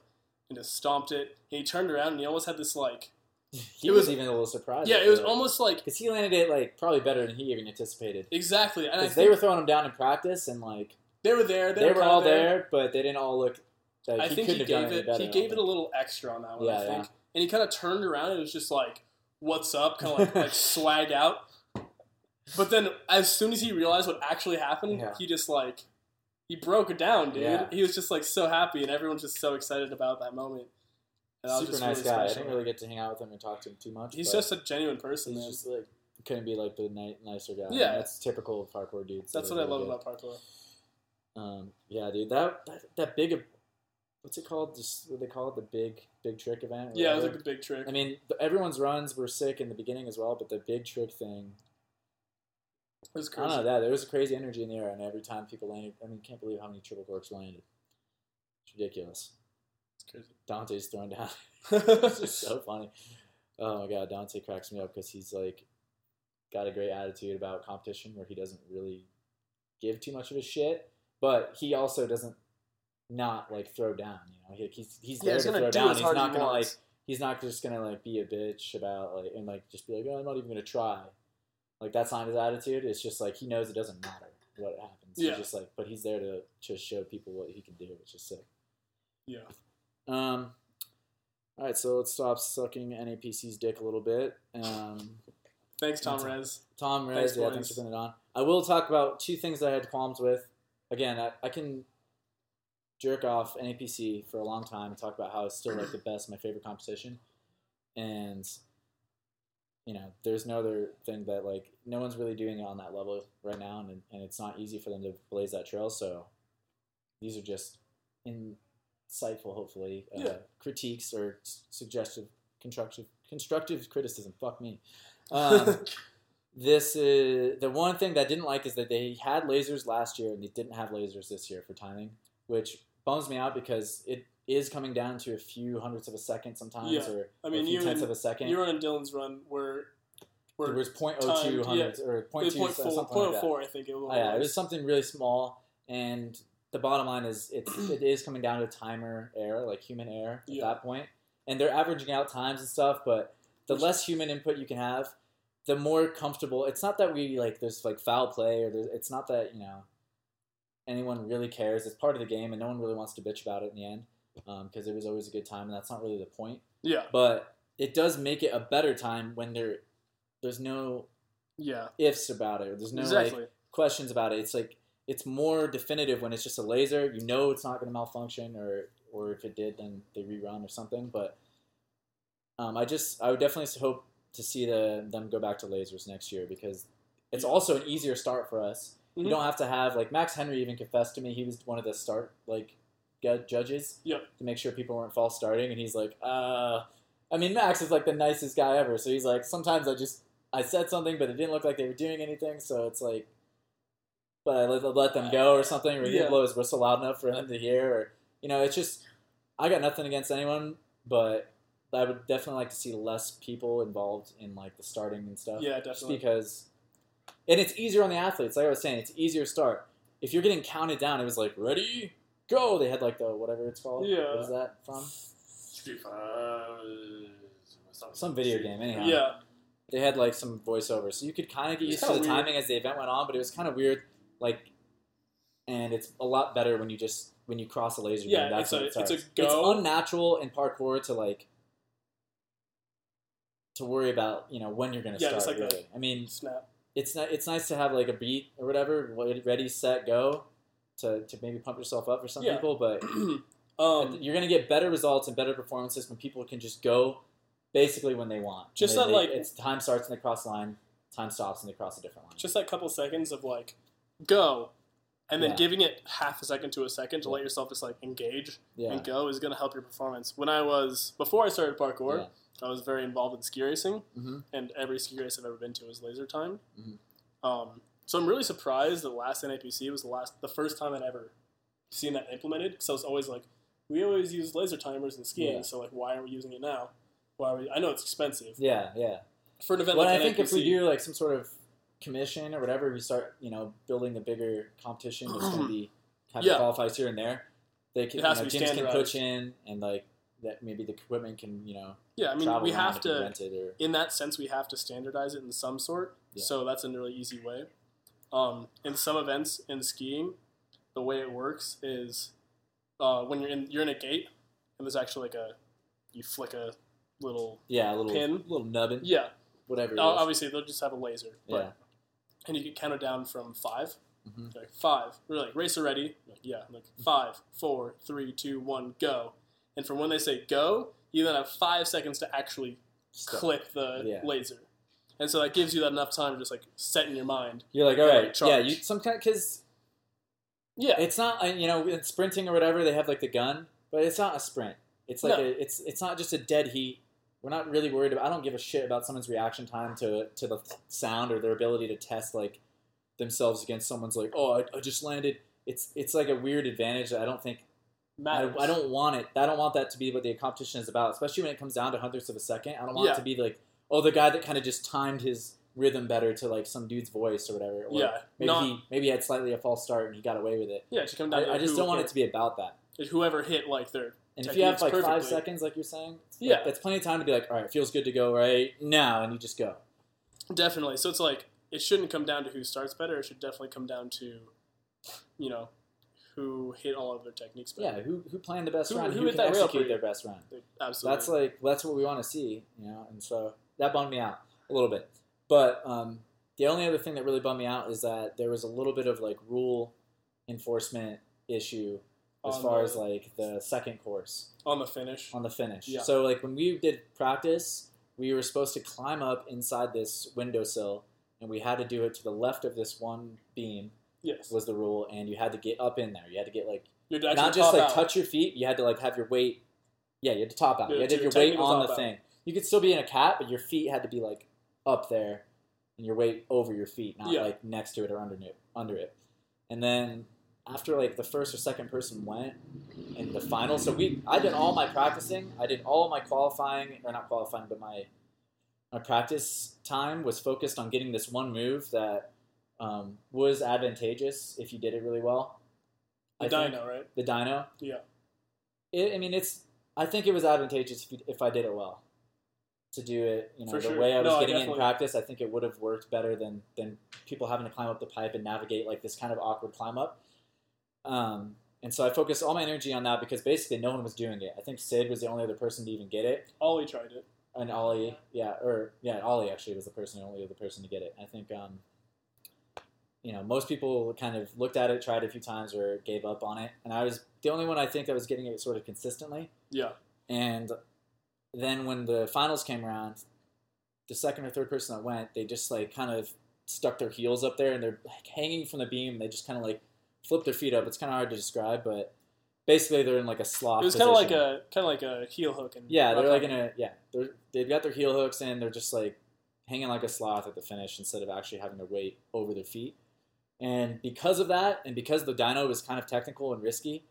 and just stomped it, and he turned around and he almost had this like He It was, was- even a little surprised. yeah, it was almost like because he landed it like probably better than he even anticipated. exactly. Because they were throwing him down in practice, and like they were there. They, they, were kinda all there, but they didn't all look. Like, I he think he gave it. He gave it a little extra on that one. Yeah, I think, yeah. and he kind of turned around and was just like, "What's up?" Kind of like like swag out. But then, as soon as he realized what actually happened, Yeah. he just like he broke it down, dude. Yeah. He was just like so happy, and everyone's just so excited about that moment. And Super nice really guy. I didn't really get to hang out with him and talk to him too much. He's just a genuine person, he's man. just like couldn't be like the ni- nicer guy. Yeah. that's typical of parkour dudes. That's what I love good. about parkour. Um, yeah, dude, that, that that big, what's it called? Just what they call it, the big big trick event. Yeah, it was like a big trick. I mean, the, everyone's runs were sick in the beginning as well, but the big trick thing, it was I crazy. don't know that there was a crazy energy in the air, and every time people landed, I mean, can't believe how many triple corks landed. It's ridiculous. It's crazy. Dante's thrown down. it's just so funny. Oh my god, Dante cracks me up because he's like got a great attitude about competition where he doesn't really give too much of a shit, but he also doesn't not like throw down. You know, he, he's he's yeah, there he's to throw do down. He's not gonna like he's not just gonna like be a bitch about like and like just be like oh I'm not even gonna try. Like that's not his attitude. It's just like he knows it doesn't matter what happens. Yeah. He's just like, but he's there to just show people what he can do, which is sick. Yeah. Um. All right, so let's stop sucking NAPC's dick a little bit. Um, Thanks, Tom Rez. Tom Thanks, Rez, yeah, boys. thanks for putting it on. I will talk about two things that I had qualms with. Again, I, I can jerk off NAPC for a long time and talk about how it's still like the best, my favorite competition, and you know, there's no other thing that like no one's really doing it on that level right now, and and it's not easy for them to blaze that trail. So these are just insightful, hopefully, uh, Yeah. critiques or s- suggestive, constructive, constructive criticism. Fuck me. Um, this is the one thing that I didn't like is that they had lasers last year and they didn't have lasers this year for timing, which bums me out because it is coming down to a few hundredths of a second sometimes, Yeah. or I a mean, a few tenths and, of a second. You're on Dylan's run where There was .02 timed, hundredths or it was 0.2 point something like that. four, I think it was. Oh, yeah, it was something really small, and the bottom line is it's it is coming down to timer error, like human error at Yeah. that point, and they're averaging out times and stuff. But the Which- less human input you can have, the more comfortable. It's not that we like there's like foul play or there's, it's not that you know anyone really cares. It's part of the game, and no one really wants to bitch about it in the end because it was always a good time, and that's not really the point. Yeah, But it does make it a better time when there there's no yeah, ifs about it. There's no like exactly. questions about it. It's like it's more definitive when it's just a laser. You know it's not going to malfunction, or or if it did, then they rerun or something. But um, I just I would definitely hope to see the them go back to lasers next year because it's also an easier start for us. Mhm. You don't have to have like Max Henry even confessed to me he was one of the start like judges Yep. to make sure people weren't false starting, and he's like, uh. I mean, Max is like the nicest guy ever, so he's like, sometimes I just I said something, but it didn't look like they were doing anything, so it's like, but I let, let them go or something, or he Yeah. didn't blow his whistle loud enough for them to hear, or you know, it's just I got nothing against anyone, but I would definitely like to see less people involved in like the starting and stuff. Yeah, Just definitely. because, and it's easier on the athletes. Like I was saying, it's easier to start. If you're getting counted down, it was like ready, go. They had like the whatever it's called. Yeah. What is that from? Street Fighter. Some video game, anyhow. Yeah, They had like some voiceover, so you could kind of get It's used to the weird. timing as the event went on. But it was kind of weird, like, and it's a lot better when you just when you cross a laser Yeah, beam. That's it's a- it it's a go. It's unnatural in parkour to like to worry about you know when you're going to Yeah, start. it's like really, I mean, snap. it's not, it's nice to have like a beat or whatever, ready, set, go, to to maybe pump yourself up for some Yeah. people, but um, you're going to get better results and better performances when people can just go basically when they want. Just They- that, they- like- it's time starts and they cross the line, time stops and they cross a different line. just that couple seconds of like go, and then Yeah. giving it half a second to a second to let yourself just like engage yeah, and go is going to help your performance. When I was before I started parkour, Yeah. I was very involved in ski racing, Mhm. and every ski race I've ever been to was laser time. Mhm. Um, so I'm really surprised that last NAPC was the last, the first time I'd ever seen that implemented. Because I was always like, we always use laser timers in skiing, Yeah. so like, why aren't we using it now? Why are we? I know it's expensive yeah, yeah. for an event Well, like I think if we do like some sort of commission or whatever, we start you know building a bigger competition that's going to be kind of Yeah. qualifies here and there. They can, you know, gyms can pitch in and like that maybe the equipment can you know yeah, I mean, we have to. or in that sense, we have to standardize it in some sort. Yeah. So that's a really easy way. Um, in some events in skiing, the way it works is uh, when you're in you're in a gate and there's actually like a you flick a little yeah a little Pin. little nubbin yeah. whatever. is. Obviously, they'll just have a laser. But, Yeah. And you can count it down from 5 Mhm. Like five. We're like racer ready. Like, yeah. Like five, four, three, two, one, go. And from when they say go, you then have five seconds to actually Stuff. click the Yeah. laser. And so that gives you that enough time to just like set in your mind. You're like, all right, like, yeah. You some kind because Yeah. it's not uh, you know in sprinting or whatever they have like the gun, but it's not a sprint. It's like No. a, it's it's not just a dead heat. We're not really worried about. I don't give a shit about someone's reaction time to to the sound or their ability to test like themselves against someone's like, oh, I, I just landed. It's it's like a weird advantage that I don't think matters. I don't want it. I don't want that to be what the competition is about, especially when it comes down to hundredths of a second. I don't want Yeah. it to be like, oh, the guy that kind of just timed his rhythm better to like some dude's voice or whatever. Or Yeah. maybe not, he maybe he had slightly a false start and he got away with it. yeah, it come down to I, I just don't want hit- it to be about that. whoever hit like their And if you have like five seconds, like you're saying, like, Yeah. that's plenty of time to be like, all right, feels good to go right now, and you just go. definitely. So it's like it shouldn't come down to who starts better. It should definitely come down to, you know, who hit all of their techniques better. Yeah, who who planned the best Who- round? who Who, hit can execute their best round? absolutely. That's like that's what we want to see, you know. And so that bummed me out a little bit. But um, the only other thing that really bummed me out is that there was a little bit of like rule enforcement issue as On far the- as like the second course on the finish. on the finish. Yeah. So like when we did practice, we were supposed to climb up inside this windowsill, and we had to do it to the left of this one beam Yes, was the rule, and you had to get up in there. You had to get like you're actually not just like out. touch your feet. You had to like have your weight. Yeah, you had to top out. Yeah, you had to have your your weight on the out. thing. You could still be in a cat, but your feet had to be like up there, and your weight over your feet, not Yeah. like next to it or under it. Under it, and then after like the first or second person went in the final, so we I did all my practicing. I did all my qualifying, or not qualifying, but my my practice time was focused on getting this one move that um, was advantageous if you did it really well. the I dyno, right? the dyno. Yeah. It, I mean, it's. I think it was advantageous if, you, if I did it well. To do it, you know, For the sure. way I was No, I getting it in practice, I think it would have worked better than than people having to climb up the pipe and navigate like this kind of awkward climb up. Um, and so I focused all my energy on that because basically no one was doing it. I think Sid was the only other person to even get it, Ollie tried it. and Ollie, yeah, or yeah, Ollie actually was the person, only other person to get it. I think, um, you know, most people kind of looked at it, tried it a few times, or gave up on it, and I was the only one I think that was getting it sort of consistently. Yeah, And then when the finals came around, the second or third person that went, they just like kind of stuck their heels up there and they're like hanging from the beam. And they just kind of like flip their feet up. It's kind of hard to describe, but basically they're in like a sloth. it was kind of like a kind of like a heel hook. And Yeah, they're like in a yeah. They're they've got their heel hooks in. They're just like hanging like a sloth at the finish instead of actually having their weight over their feet. And because of that, and because the dyno was kind of technical and risky,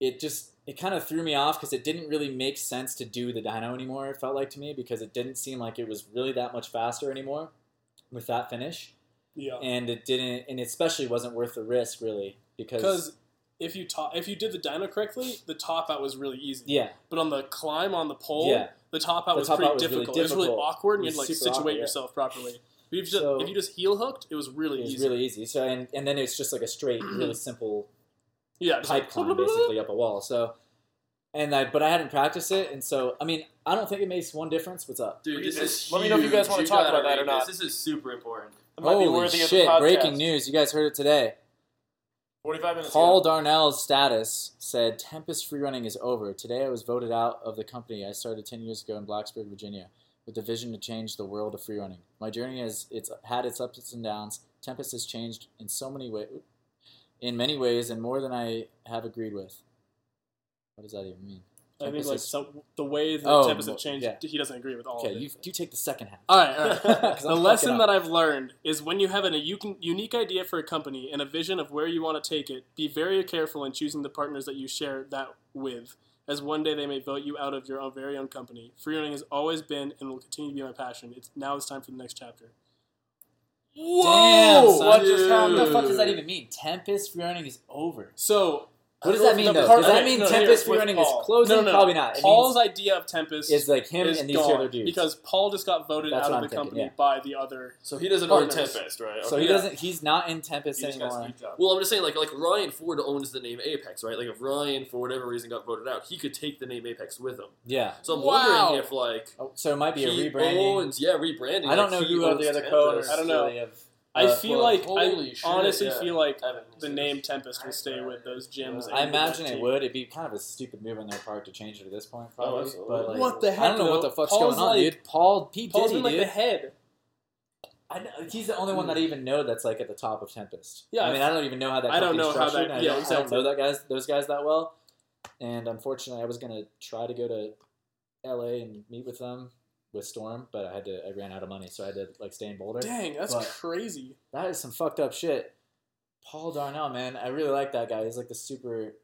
it just it kind of threw me off because it didn't really make sense to do the dyno anymore. It felt like to me because it didn't seem like it was really that much faster anymore with that finish, Yeah. and it didn't, and it especially wasn't worth the risk really because if you top, if you did the dyno correctly, the top out was really easy. yeah, But on the climb on the pole, yeah, the top out The was top pretty out was really difficult. It was really awkward, and you had to like situate awkward, yeah. yourself properly. But if you just So- if you just heel hooked, it was really it was easy. really easy. So and and then it's just like a straight, really simple yeah, pipe like, climb basically up a wall. So. And I, but I hadn't practiced it, and so I mean, I don't think it makes one difference. What's up? Dude, this This- is let me know if you guys wanna talk about that or not. This. this is super important. It might be Holy worthy of the shit! podcast. Breaking news! You guys heard it today. 45 minutes Paul ago. Darnell's status said Tempest freerunning is over. Today I was voted out of the company I started 10 years ago in Blacksburg, Virginia, with the vision to change the world of freerunning. My journey has it's had its ups and downs. Tempest has changed in so many ways, in many ways, and more than I have agreed with. What does that even mean? I think like is- some, the way that Oh, Tempest has changed, yeah. he doesn't agree with all Okay, of it. you you take the second half. All right, all right. the lesson that. I've learned is when you have an, a unique idea for a company and a vision of where you want to take it, be very careful in choosing the partners that you share that with, as one day they may vote you out of your own very own company. Freerunning has always been and will continue to be my passion. It's now it's time for the next chapter. Damn, son. what just What the fuck does that even mean? Tempest freerunning is over. So What does that mean, though? part- Does that okay, mean no, Tempest here, with is Paul. closing? No, no, no. Probably not. It Paul's idea of Tempest it's like him is and these gone other dudes. because Paul just got voted That's out of I'm the thinking, company yeah. by the other. So he doesn't own Tempest, right? so he Yeah. doesn't. He's not in Tempest He anymore. Well, I'm just saying, like, like Ryan Ford owns the name Apex, right? Like, if Ryan, for whatever reason, got voted out, he could take the name Apex with him. Yeah. So I'm Wow. wondering if, like, Oh, so it might be a rebranding. owns, yeah, rebranding. I don't know like, he who are the other Tempest. co-owners. I don't know. Really of- I uh, feel like I shit, honestly yeah. feel like the name Tempest will stay with those gyms. I imagine it would. It'd be kind of a stupid move on their part to change it at this point, probably. absolutely. but like, What the I don't know what the fuck's Paul's going on, like, dude. Paul P Paul's Diddy, in like dude. the head. I know, he's the only one that I even know that's like at the top of Tempest. Yeah, I mean, I don't even know how that. I don't know how that- structured, and I yeah, don't, I don't know that guys, those guys that well. And unfortunately, I was gonna try to go to L.A. and meet with them with Storm, but I had to. I ran out of money, so I had to like stay in Boulder. Dang, that's But- crazy. That is some fucked up shit. Paul Darnell, man, I really like that guy. He's like the super.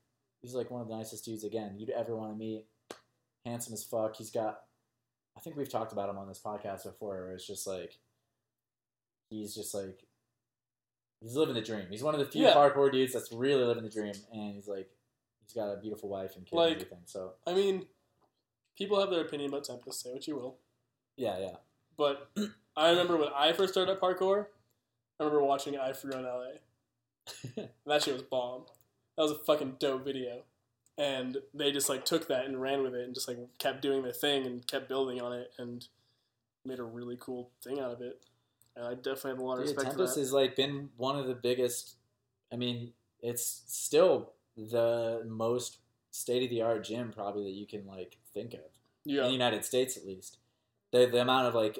He's like one of the nicest dudes again you'd ever want to meet. Handsome as fuck. He's got. I think we've talked about him on this podcast before. Where it's just like. He's just like. He's living the dream. He's one of the few Yeah. hardcore dudes that's really living the dream, and he's like, he's got a beautiful wife and kid Like- and everything. So I mean, people have their opinion about Tempest. Say what you will, yeah, yeah. but I remember when I first started at parkour. I remember watching I Free Run LA. That shit was bomb. That was a fucking dope video. And they just like took that and ran with it and just like kept doing their thing and kept building on it and made a really cool thing out of it. And I definitely have a lot of Dude, respect for Tempest that. has like been one of the biggest. I mean, it's still the most state of the art gym probably that you can like think of in the. United States at least. The the amount of like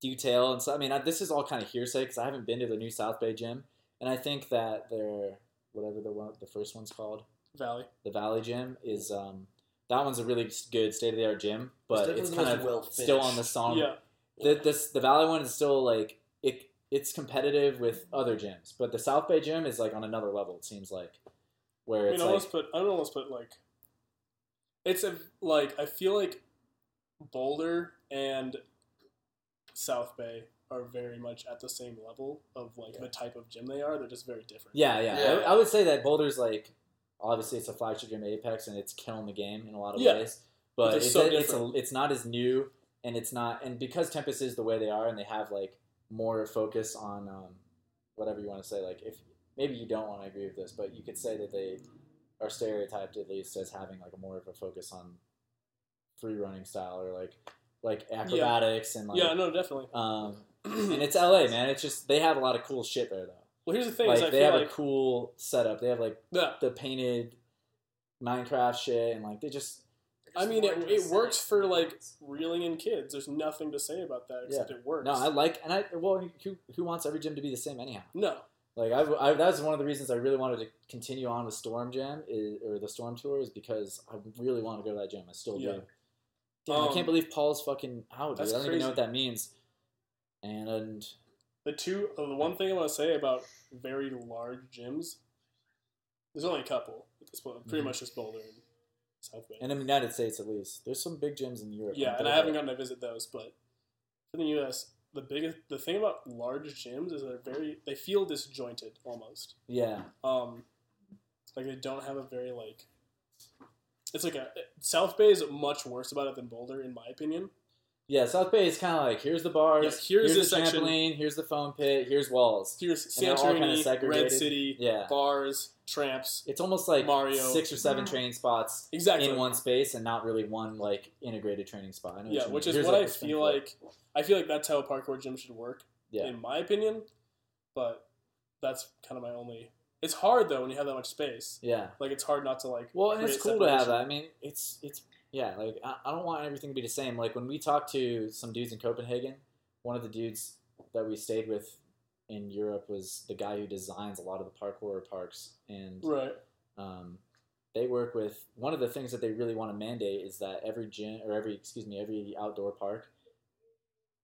detail and so I mean I, this is all kind of hearsay because I haven't been to the new South Bay gym and I think that their whatever the one the first one's called Valley. the Valley Gym is um that one's a really good state of the art gym but definitely it's kind of well-finished. still on the song Yeah. the this the Valley one is still like it it's competitive with other gyms, but the South Bay gym is like on another level. It seems like where I mean, it's I like almost put. I don't almost put like. It's a like I feel like Boulder and South Bay are very much at the same level of like the type of gym they are. They're just very different. yeah, yeah. Yeah. I, I would say that Boulder's like obviously it's a flagship gym Apex and it's killing the game in a lot of Yeah. ways, but they're it's so it's, a, it's not as new and it's not and because Tempest is the way they are and they have like more focus on um, whatever you want to say. Like if maybe you don't want to agree with this, but you could say that they are stereotyped at least as having like a more of a focus on free running style or like like acrobatics and like Yeah. No, definitely. um and it's LA man. It's just they have a lot of cool shit there though. well, here's the thing: Like they have like a cool setup. They have like yeah. the painted Minecraft shit and like they just I mean, it, it works for like reeling in kids. There's nothing to say about that except it works. no I like and I well who who wants every gym to be the same anyhow. no. Like I, I that was one of the reasons I really wanted to continue on with Storm Jam is, or the Storm Tour is because I really want to go to that gym. I still Yeah. do. Damn, I Um, can't believe Paul's fucking out. Dude. I don't even know what that means. And, and The two, the one thing I want to say about very large gyms, there's only a couple at this point. Pretty Mhm. much just Boulder and South Bay. in the United States at least. There's some big gyms in Europe. yeah, and? I haven't gotten to visit those, but in the U.S., the biggest the thing about large gyms is they're very they feel disjointed almost. Yeah, Um, like they don't have a very like. It's like a South Bay is much worse about it than Boulder, in my opinion. yeah. South Bay is kind of like here's the bars, Yeah, here's the trampoline, here's the foam pit, here's walls. Here's Santorini, Red. City, Yeah, bars, tramps. it's almost like Mario. six or seven training spots Exactly. in one space and not really one like integrated training spot. I know what Yeah, which is Here's what I feel like. I feel like that's how a parkour gym should work, Yeah. in my opinion. But that's kind of my only. It's hard though when you have that much space. Yeah. Like it's hard not to like. Well, and it's cool to have that. I mean, it's it's yeah. Like I, I don't want everything to be the same. Like when we talked to some dudes in Copenhagen, one of the dudes that we stayed with in Europe was the guy who designs a lot of the parkour parks, and Right. um, they work with one of the things that they really want to mandate is that every gym or every excuse me every outdoor park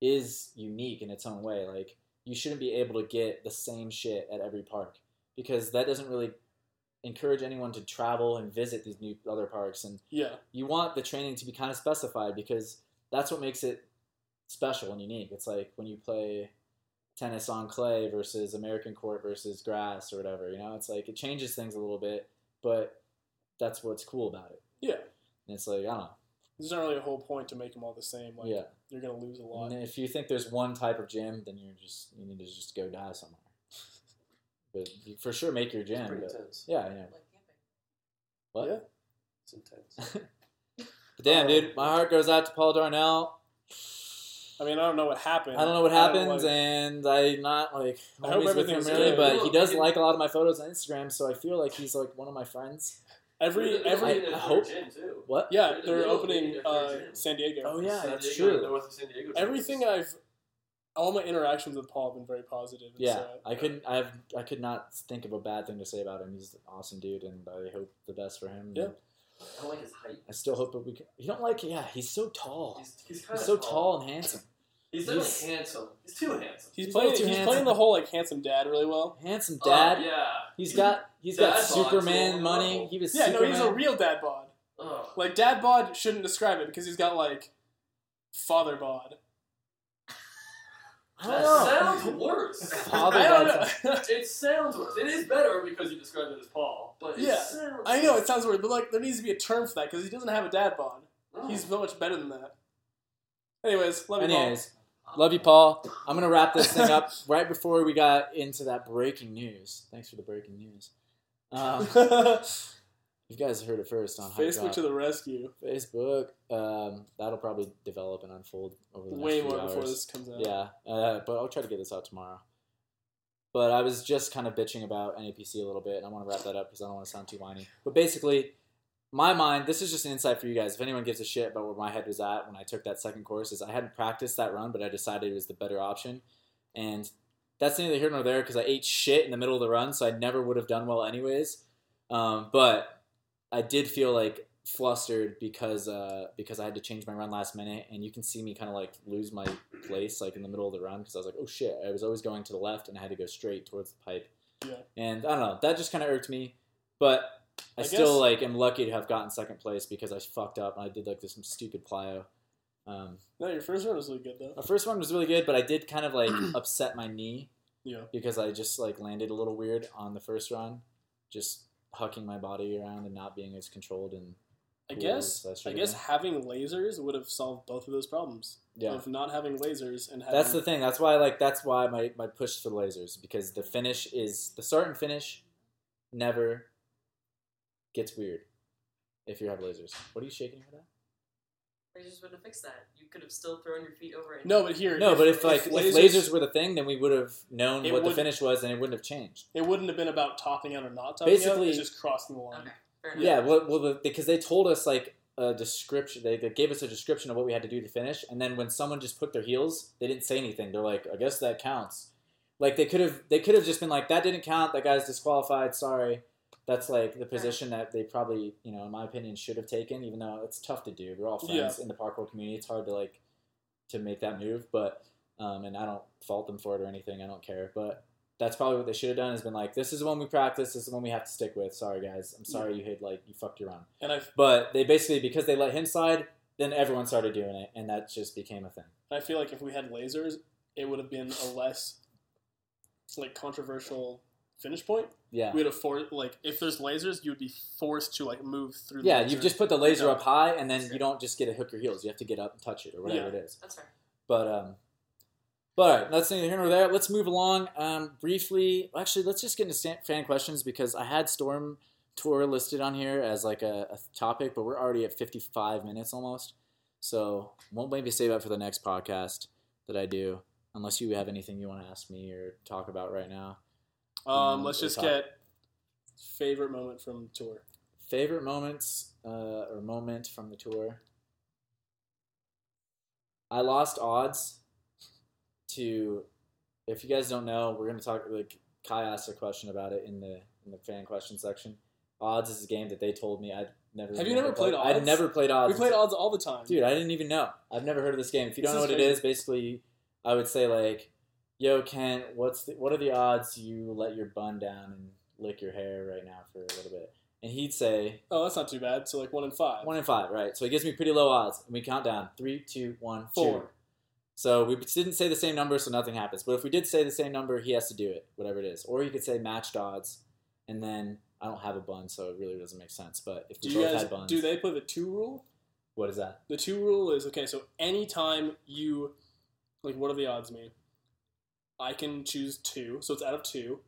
is unique in its own way. Like you shouldn't be able to get the same shit at every park because that doesn't really encourage anyone to travel and visit these new other parks and Yeah. you want the training to be kind of specified because that's what makes it special and unique. It's like when you play tennis on clay versus American court versus grass or whatever, you know, it's like it changes things a little bit, but that's what's cool about it. Yeah. And it's like, I don't know. There's not really a whole point to make them all the same. Like yeah. you're gonna lose a lot. And if you think there's one type of gym, then you're just, you need to just go die somewhere. But for sure make your It's pretty But, intense. yeah, yeah. What? Yeah. It's intense. But damn, dude, my heart goes out to Paul Darnell. I mean, I don't know what happened. I don't know what I don't, happens, like- and I'm not like I hope homies with him everything's really, good. but You he does you like a lot of my photos on Instagram, so I feel like he's like one of my friends. every every opening I a hope- What? yeah, They're- they're they're opening opening uh. San Diego. Oh yeah, San that's Diego, true. North of San Diego. Everything I've all my interactions with Paul have been very positive. and Yeah, so, I couldn't. I have. I could not think of a bad thing to say about him. He's an awesome dude, and I hope the best for him. Yeah. I don't like his height. I still hope that we can. You don't like? Yeah, he's so tall. He's, he's He's, kind of so tall and handsome. He's definitely He's- handsome. He's too handsome. He's, He's playing. way too He's handsome. playing the whole like handsome dad really well. Handsome Oh, dad. yeah. He's got. He's got Superman so- money. Oh. He was Yeah, Superman. no, he's a real dad bod. Oh. Like dad bod shouldn't describe it because he's got like father bod. I That don't know. sounds worse. Father I don't know. it sounds worse. It is better because you described it as Paul, but it Yeah, sounds I know it sounds weird, but like there needs to be a term for that because he doesn't have a dad bod. Oh. He's so much better than that. Anyways, love you, Paul. Anyways, love you, Paul. I'm gonna wrap this thing up right before we got into that breaking news. Thanks for the breaking news. Um, you guys heard it first on Facebook to the rescue. Facebook. Um, that'll probably develop and unfold over the next Way more hours. before this comes out. Yeah, uh, but I'll try to get this out tomorrow. But I was just kind of bitching about NAPC a little bit, and I want to wrap that up because I don't want to sound too whiny. But basically, my mind, this is just an insight for you guys. If anyone gives a shit about where my head was at when I took that second course, is I hadn't practiced that run, but I decided it was the better option. And that's neither here nor there because I ate shit in the middle of the run, so I never would have done well anyways. Um, but I did feel like flustered because uh, because I had to change my run last minute, and you can see me kind of like lose my place like in the middle of the run because I was like, oh shit, I was always going to the left and I had to go straight towards the pipe. Yeah. And I don't know, that just kind of irked me, but I, I still guess- like am lucky to have gotten second place because I fucked up and I did like this stupid plyo. Um, No, your first run was really good though. my first one was really good, but I did kind of like upset my knee Yeah. because I just like landed a little weird on the first run, just hucking my body around and not being as controlled and I guess I I guess having lasers would have solved both of those problems. yeah. Of not having lasers and having That's the thing. That's why like that's why my, my push for lasers because the finish is the start and finish never gets weird if you have lasers. What are you shaking for that? They just wouldn't have fixed that. You could have still thrown your feet over it. No, but here No, but if like if lasers, were the thing, then we would have known what the finish was, and it wouldn't have changed. it wouldn't have been about topping out or not topping out. Basically- It's just crossing the line. Okay. Yeah, well, well because they told us like a description. They, they gave us a description of what we had to do to finish, and then when someone just put their heels, they didn't say anything. They're like, "I guess that counts." Like they could have, they could have just been like, "That didn't count. That guy's disqualified. Sorry." That's like the position that they probably, you know, in my opinion, should have taken. Even though it's tough to do, we're all friends in the parkour community. It's hard to like to make that move, but um, and I don't fault them for it or anything. I don't care, but that's probably what they should have done. Has been like, this is the one we practice. This is the one we have to stick with. Sorry guys, I'm sorry you hit like you fucked your run. And I But they basically because they let him slide, then everyone started doing it, and that just became a thing. I feel like if we had lasers, it would have been a less like controversial finish point. Yeah. We would have for like if there's lasers, you would be forced to like move through. Yeah, you've just put the laser up high, and then you don't just get to hook your heels. You have to get up and touch it or whatever Yeah. it is. That's right. But um, but all right, that's neither here nor there. Let's move along. Um, briefly, actually, let's just get into fan questions because I had Storm Tour listed on here as like a, a topic, but we're already at fifty-five minutes almost. So won't maybe save that for the next podcast that I do, unless you have anything you want to ask me or talk about right now. Um, let's just we'll get favorite moment from tour. Favorite moments uh, or moment from the tour. I lost odds to. If you guys don't know, we're gonna talk. Like Kai asked a question about it in the in the fan question section. Odds is a game that they told me I'd never. Have you never played odds? I'd never played odds. We played odds all the time. Dude, I didn't even know. I've never heard of this game. If you don't This know what it crazy. is, basically, I would say like, "Yo, Kent, what's the, what are the odds you let your bun down and lick your hair right now for a little bit?" And he'd say Oh, that's not too bad. So like one in five. one in five, right? So he gives me pretty low odds, and we count down three, two, one, Four. two. So we didn't say the same number, so nothing happens. But if we did say the same number, he has to do it, whatever it is. Or he could say matched odds, and then I don't have a bun, so it really doesn't make sense. But if Do we you both guys had buns, do they play the two rule? what is that? The two rule is okay. So anytime you like, what do the odds mean? I can choose two, so it's out of two.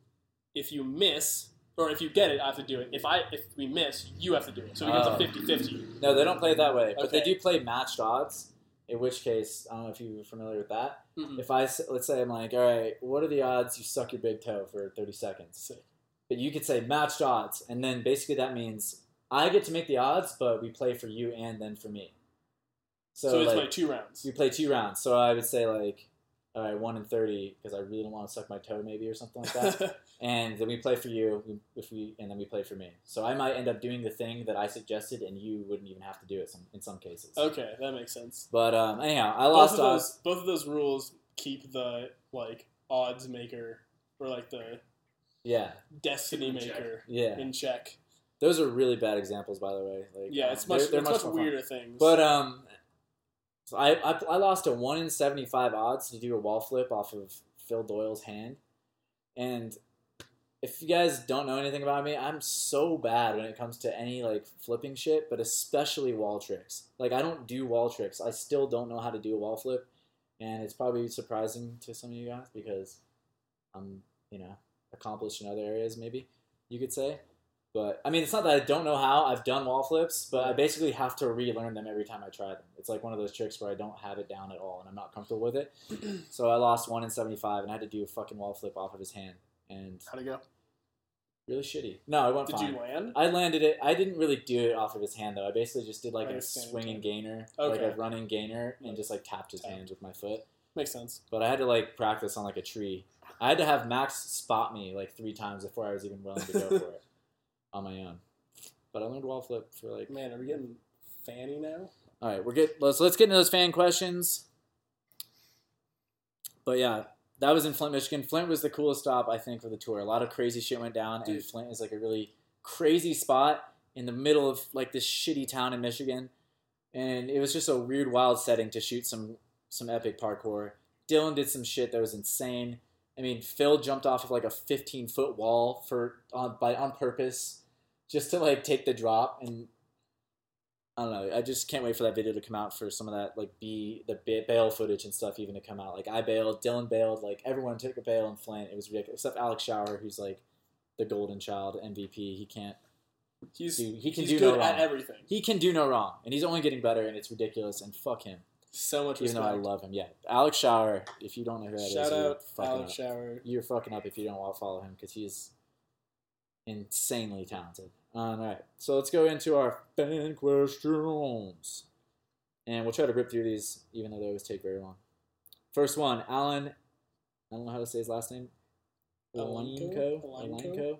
If you miss, or if you get it, I have to do it. If I if we miss, you have to do it. So it becomes a 50-50. No, they don't play it that way, but they do play matched odds. In which case, I don't know if you're familiar with that. Mhm. If I s- let's say I'm like, all right, what are the odds you suck your big toe for 30 seconds? Sick. But you could say matched odds, and then basically that means I get to make the odds, but we play for you and then for me. So, So, it's like like two rounds. we play two rounds. So I would say like, all right, one in 30 because I really don't want to suck my toe maybe or something like that. and then we play for you if we and then we play for me. So I might end up doing the thing that I suggested, and you wouldn't even have to do it some, in some cases. okay, that makes sense. But um, anyhow, I Both lost of odds. those both of those rules keep the like odds maker or like the Yeah, destiny In check. maker yeah. in check. Those are really bad examples, by the way. Like, Yeah, um, it's much they're, they're it's much, more fun. weirder things. But um, so I, I I lost a one in seventy five odds to do a wall flip off of Phil Doyle's hand, and if you guys don't know anything about me, I'm so bad when it comes to any like flipping shit, but especially wall tricks. Like I don't do wall tricks. I still don't know how to do a wall flip, and it's probably surprising to some of you guys because I'm you know accomplished in other areas. Maybe you could say. But I mean, it's not that I don't know how. I've done wall flips, but I basically have to relearn them every time I try them. It's like one of those tricks where I don't have it down at all, and I'm not comfortable with it. so I lost one in seventy-five, and I had to do a fucking wall flip off of his hand, and How'd it go? really shitty. No, it went Did fine. you land? I landed it. I didn't really do it off of his hand though. I basically just did like Like a swinging gainer, like a running gainer, and just like tapped his Tap. hands with my foot. Makes sense. But I had to like practice on like a tree. I had to have Max spot me like three times before I was even willing to go for it on my own. But I learned wall flip for like. Man, are we getting fanny now? All right, we're good. Let's let's get into those fan questions. But yeah, that was in Flint, Michigan. Flint was the coolest stop I think for the tour. A lot of crazy shit went down, and Dude. Flint is like a really crazy spot in the middle of like this shitty town in Michigan, and it was just a weird, wild setting to shoot some some epic parkour. Dylan did some shit that was insane. I mean, Phil jumped off of like a 15 foot wall for on by on purpose, just to like take the drop and I don't know. I just can't wait for that video to come out for some of that like B the bail footage and stuff even to come out. Like I bailed, Dylan bailed, like everyone took a bail in Flint. It was ridiculous. Except Alex Shower, who's like the golden child MVP. He can't He's Dude, he can he's do good no at wrong. everything. he can do no wrong, and he's only getting better, and it's ridiculous. And fuck him, So much even respect. though I love him. Yeah, Alex Shower. If you don't know who that is, Shout you're out fucking Alex up. Shower. You're fucking up if you don't follow him because he's insanely talented. All right, so let's go into our fan questions, and we'll try to rip through these, even though they always take very long. First one, Alan. I don't know how to say his last name. Alenko? Alenko. Alenko? Alenko.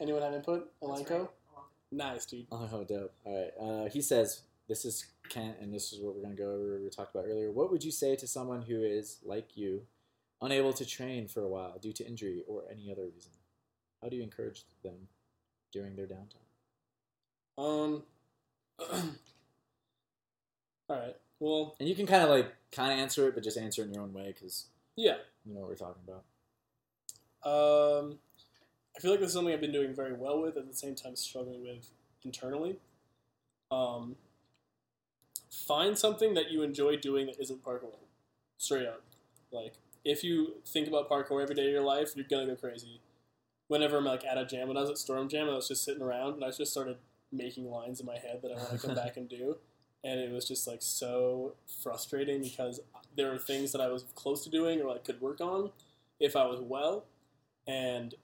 Anyone have input? That's Alenko? right. Nice, dude. Oh, dope. All right. Uh, he says, this is Kent, and this is what we're going to go over. We talked about earlier. What would you say to someone who is, like you, unable to train for a while due to injury or any other reason, how do you encourage them during their downtime? Um. all right. Well, And you can kind of like kind of answer it, but just answer it in your own way because yeah. you know what we're talking about. Um, I feel like this is something I've been doing very well with, at the same time struggling with internally. Um, find something that you enjoy doing that isn't parkour. Straight up. Like, if you think about parkour every day of your life, you're gonna go crazy. Whenever I'm like at a jam, when I was at Storm Jam, I was just sitting around and I just started making lines in my head that I want to come back and do. And it was just like so frustrating because there were things that I was close to doing or I could work on if I was well, and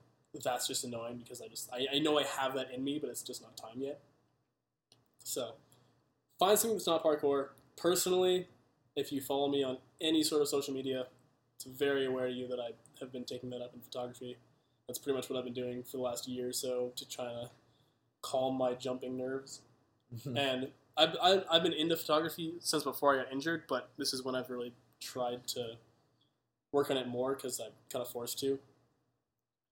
that's just annoying because I just I, I know I have that in me, but it's just not time yet. So find something that's not parkour. Personally, if you follow me on any sort of social media, it's very aware of you that I have been taking that up in photography. That's pretty much what I've been doing for the last year or so to try to calm my jumping nerves. and I've, I've, I've been into photography since before I got injured, but this is when I've really tried to work on it more because I'm kind of forced to.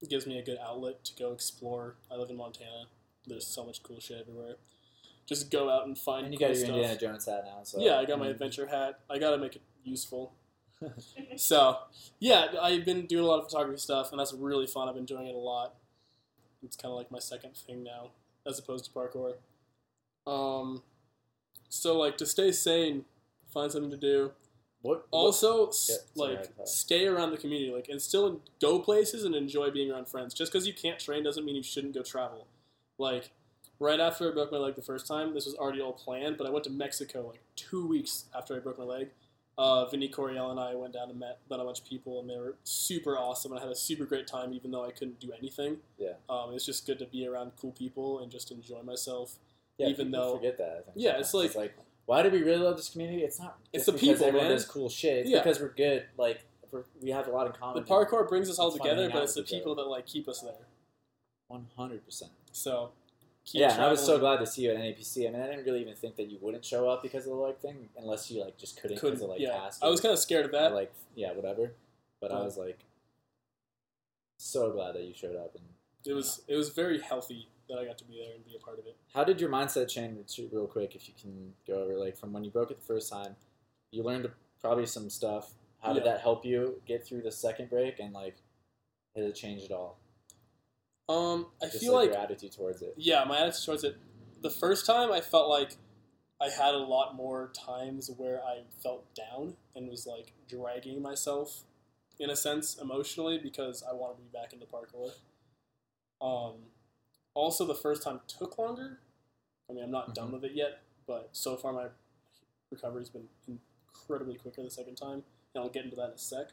It gives me a good outlet to go explore. I live in Montana. There's so much cool shit everywhere. Just go out and find and you cool got your stuff. Indiana Jones hat now, so yeah, I got my Mhm. adventure hat. I got to make it useful. So, yeah, I've been doing a lot of photography stuff, and that's really fun. I've been enjoying it a lot. It's kind of like my second thing now, as opposed to parkour. Um, so like to stay sane, find something to do. What, what Also, s Yeah, like stay around the community, like and still go places and enjoy being around friends. Just because you can't train doesn't mean you shouldn't go travel. Like right after I broke my leg the first time, this was already all planned, but I went to Mexico like two weeks after I broke my leg. Uh, Vinny Coriel and I went down and met, met a bunch of people, and they were super awesome. And I had a super great time, even though I couldn't do anything. Yeah. Um, it's just good to be around cool people and just enjoy myself. yeah, even though- forget that. I think Yeah, it's sometimes. like- why do we really love this community? It's not. It's the people, everyone man. does cool shit. It's Yeah. because we're good. Like we're, we have a lot in common. The parkour brings us all together, but it's the people that like keep us there. One hundred percent. So, Yeah, and I was so glad to see you at NAPC. I mean, I didn't really even think that you wouldn't show up because of the leg thing, unless you like just couldn't because of like yeah. cast. I was kind of scared of or, that. like yeah, whatever. But I was like, so glad that you showed up. And It was it was very healthy that I got to be there and be a part of it. how did your mindset change real quick? If you can go over like from when you broke it the first time, you learned probably some stuff. How did Yeah. that help you get through the second break? And like, did it change at all? Um, I Just feel like, like your attitude towards it. yeah, my attitude towards it. The first time, I felt like I had a lot more times where I felt down and was like dragging myself, in a sense, emotionally because I wanted to be back into parkour. Um, also, the first time took longer. I mean, I'm not done Mhm. with it yet, but so far my recovery's been incredibly quicker the second time, and I'll get into that in a sec.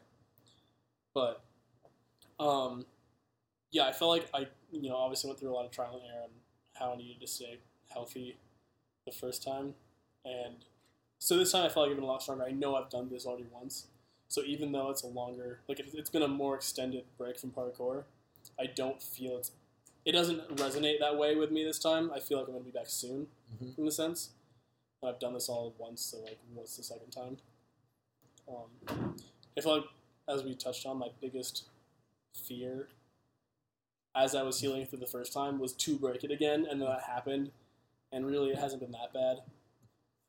But, um, yeah, I felt like I, you know, obviously went through a lot of trial and error on how I needed to stay healthy the first time, and so this time I felt like I've been a lot stronger. I know I've done this already once, so even though it's a longer, like it, it's been a more extended break from parkour, I don't feel it's, it doesn't resonate that way with me this time. I feel like I'm gonna be back soon, Mhm. in a sense. I've done this all once, so like, what's the second time? Um, I feel like, as we touched on, my biggest fear as I was healing through the first time was to break it again, and then that happened, and really it hasn't been that bad.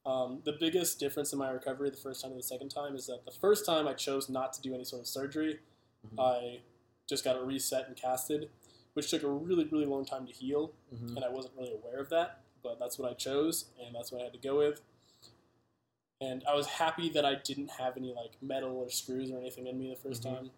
Um, the biggest difference in my recovery the first time and the second time is that the first time I chose not to do any sort of surgery. Mhm. I just got it reset and casted, which took a really, really long time to heal, Mhm. and I wasn't really aware of that, but that's what I chose, and that's what I had to go with. And I was happy that I didn't have any like metal or screws or anything in me the 1st Mhm. time.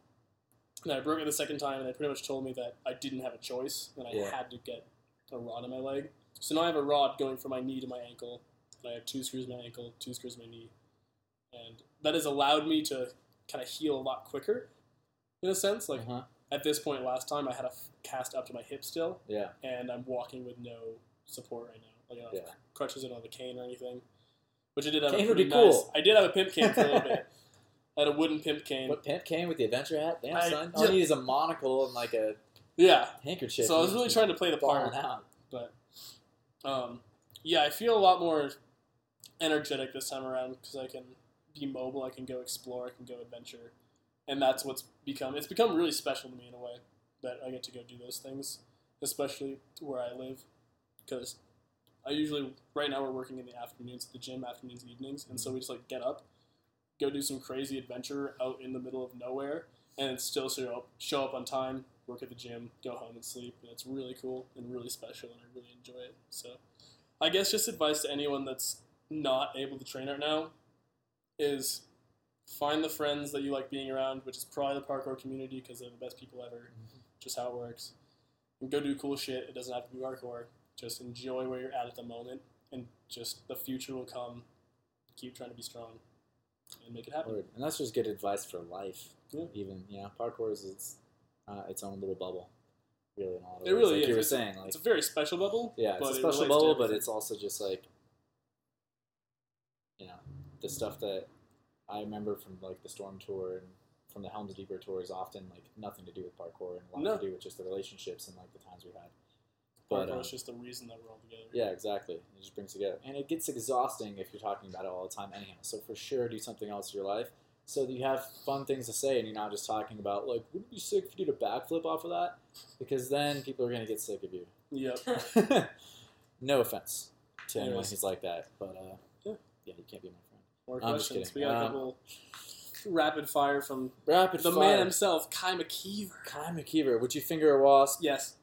And I broke it the second time, and they pretty much told me that I didn't have a choice, and I Yeah. had to get a rod in my leg. So now I have a rod going from my knee to my ankle, and I have two screws in my ankle, two screws in my knee, and that has allowed me to kind of heal a lot quicker, in a sense. Like Uh-huh. at this point last time, I had a f- cast up to my hip still, Yeah. and I'm walking with no support right now. Like I don't have Yeah. crutches, I don't have a cane or anything. Which I did have Cane a would pretty be nice. cool. I did have a pimp cane for a little bit. Had a wooden pimp cane. What pimp cane with the adventure hat? Damn I- son. All yeah. you need is a monocle and like a Yeah. handkerchief. So I was really trying to play the part. out. But um, yeah, I feel a lot more energetic this time around because I can be mobile. I can go explore. I can go adventure. and that's what's become. It's become really special to me in a way that I get to go do those things, especially where I live, because I usually right now we're working in the afternoons at the gym, afternoons evenings, and so we just like get up, go do some crazy adventure out in the middle of nowhere, and still show up, show up on time, work at the gym, go home and sleep. And it's really cool and really special, and I really enjoy it. So, I guess just advice to anyone that's not able to train right now is find the friends that you like being around, which is probably the parkour community because they're the best people ever. Mm-hmm. Just how it works. And go do cool shit. It doesn't have to be parkour. Just enjoy where you're at at the moment, and just the future will come. Keep trying to be strong and make it happen. Word. And that's just good advice for life. Yeah. Even yeah, parkour is its uh, its own little bubble. Really, in a lot of It ways. really like is. you were It's- saying, like It's a very special bubble. yeah, it's a special to bubble, but it's also just like you know the stuff that I remember from like the Storm tour and from the Helms Deeper is Often like nothing to do with parkour and a lot No. to do with just the relationships and like the times we had. But Parkour um, is just the reason that we're all together. yeah, exactly. It just brings together, and it gets exhausting if you're talking about it all the time, anyhow. So for sure, do something else in your life so that you have fun things to say, and you're not just talking about like, wouldn't it be sick if you did a backflip off of that? Because then people are gonna get sick of you. Yep. no offense to anyone Anyways. who's like that, but uh, Yeah. yeah, you can't be my friend. More I'm just questions. We kidding. got a Um, couple rapid fire from Rapid the fire. man himself, Kai McKeever. Kai McKeever, would you finger a wasp? Yes,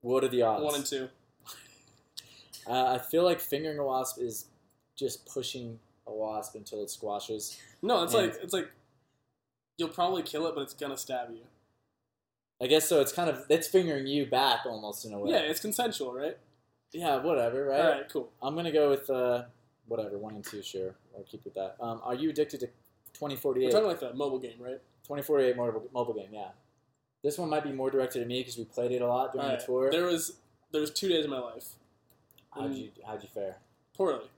What are the odds? one and two. Uh, I feel like fingering a wasp is just pushing a wasp until it squashes. No, it's And- like it's like you'll probably kill it, but it's gonna stab you. I guess so. It's kind of it's fingering you back almost in a way. Yeah, it's consensual, right? Yeah, whatever, right? All right, cool. I'm gonna go with uh, whatever one and two. Sure, I'll keep with that. Um, are you addicted to We're 2048? talking like the mobile game, right? 2048 mobile, mobile game. Yeah, this one might be more directed at me because we played it a lot during All the tour. There was there was two days of my life How'd you How'd you fare? poorly,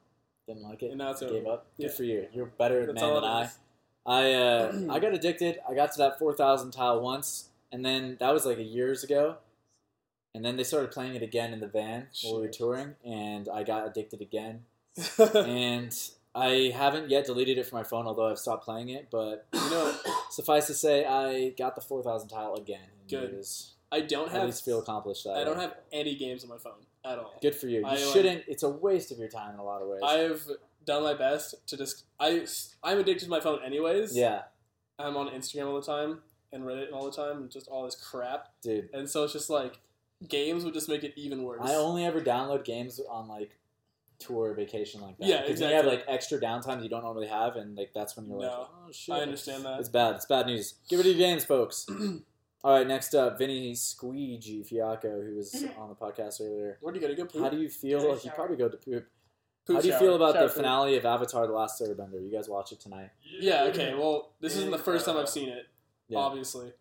Didn't like it. and now it's Gave over. up. Good Yeah. for you. You're a better That's man than I. is. I uh, I got addicted. I got to that 4,000 tile once, and then that was like a years ago. And then they started playing it again in the van while we were touring, and I got addicted again. and I haven't yet deleted it from my phone, although I've stopped playing it. But you know, suffice to say, I got the 4,000 tile again. Good. Was, I don't have. at least feel accomplished that I don't way. have any games on my phone at all. Good for you. You I, shouldn't. It's a waste of your time in a lot of ways. I've done my best to just I I'm addicted to my phone anyways. yeah, I'm on Instagram all the time and Reddit all the time and just all this crap. dude. And so it's just like games would just make it even worse. I only ever download games on like tour vacation like that. Yeah, 'Cause when you have like extra downtime you don't normally have, and like that's when you're like, No, oh shit. I understand that. It's bad. It's bad news. Give it to your games, folks. All right, next up, Vinny Squeegee Fiacco, who was on the podcast earlier. Where do you gotta go poop? How do you feel? Take a You probably go to poop. Poop How do you shower. feel about Shower the poop. finale of Avatar: The Last Airbender? You guys watch it tonight? Yeah, okay, well this isn't the first time I've seen it, Yeah, obviously.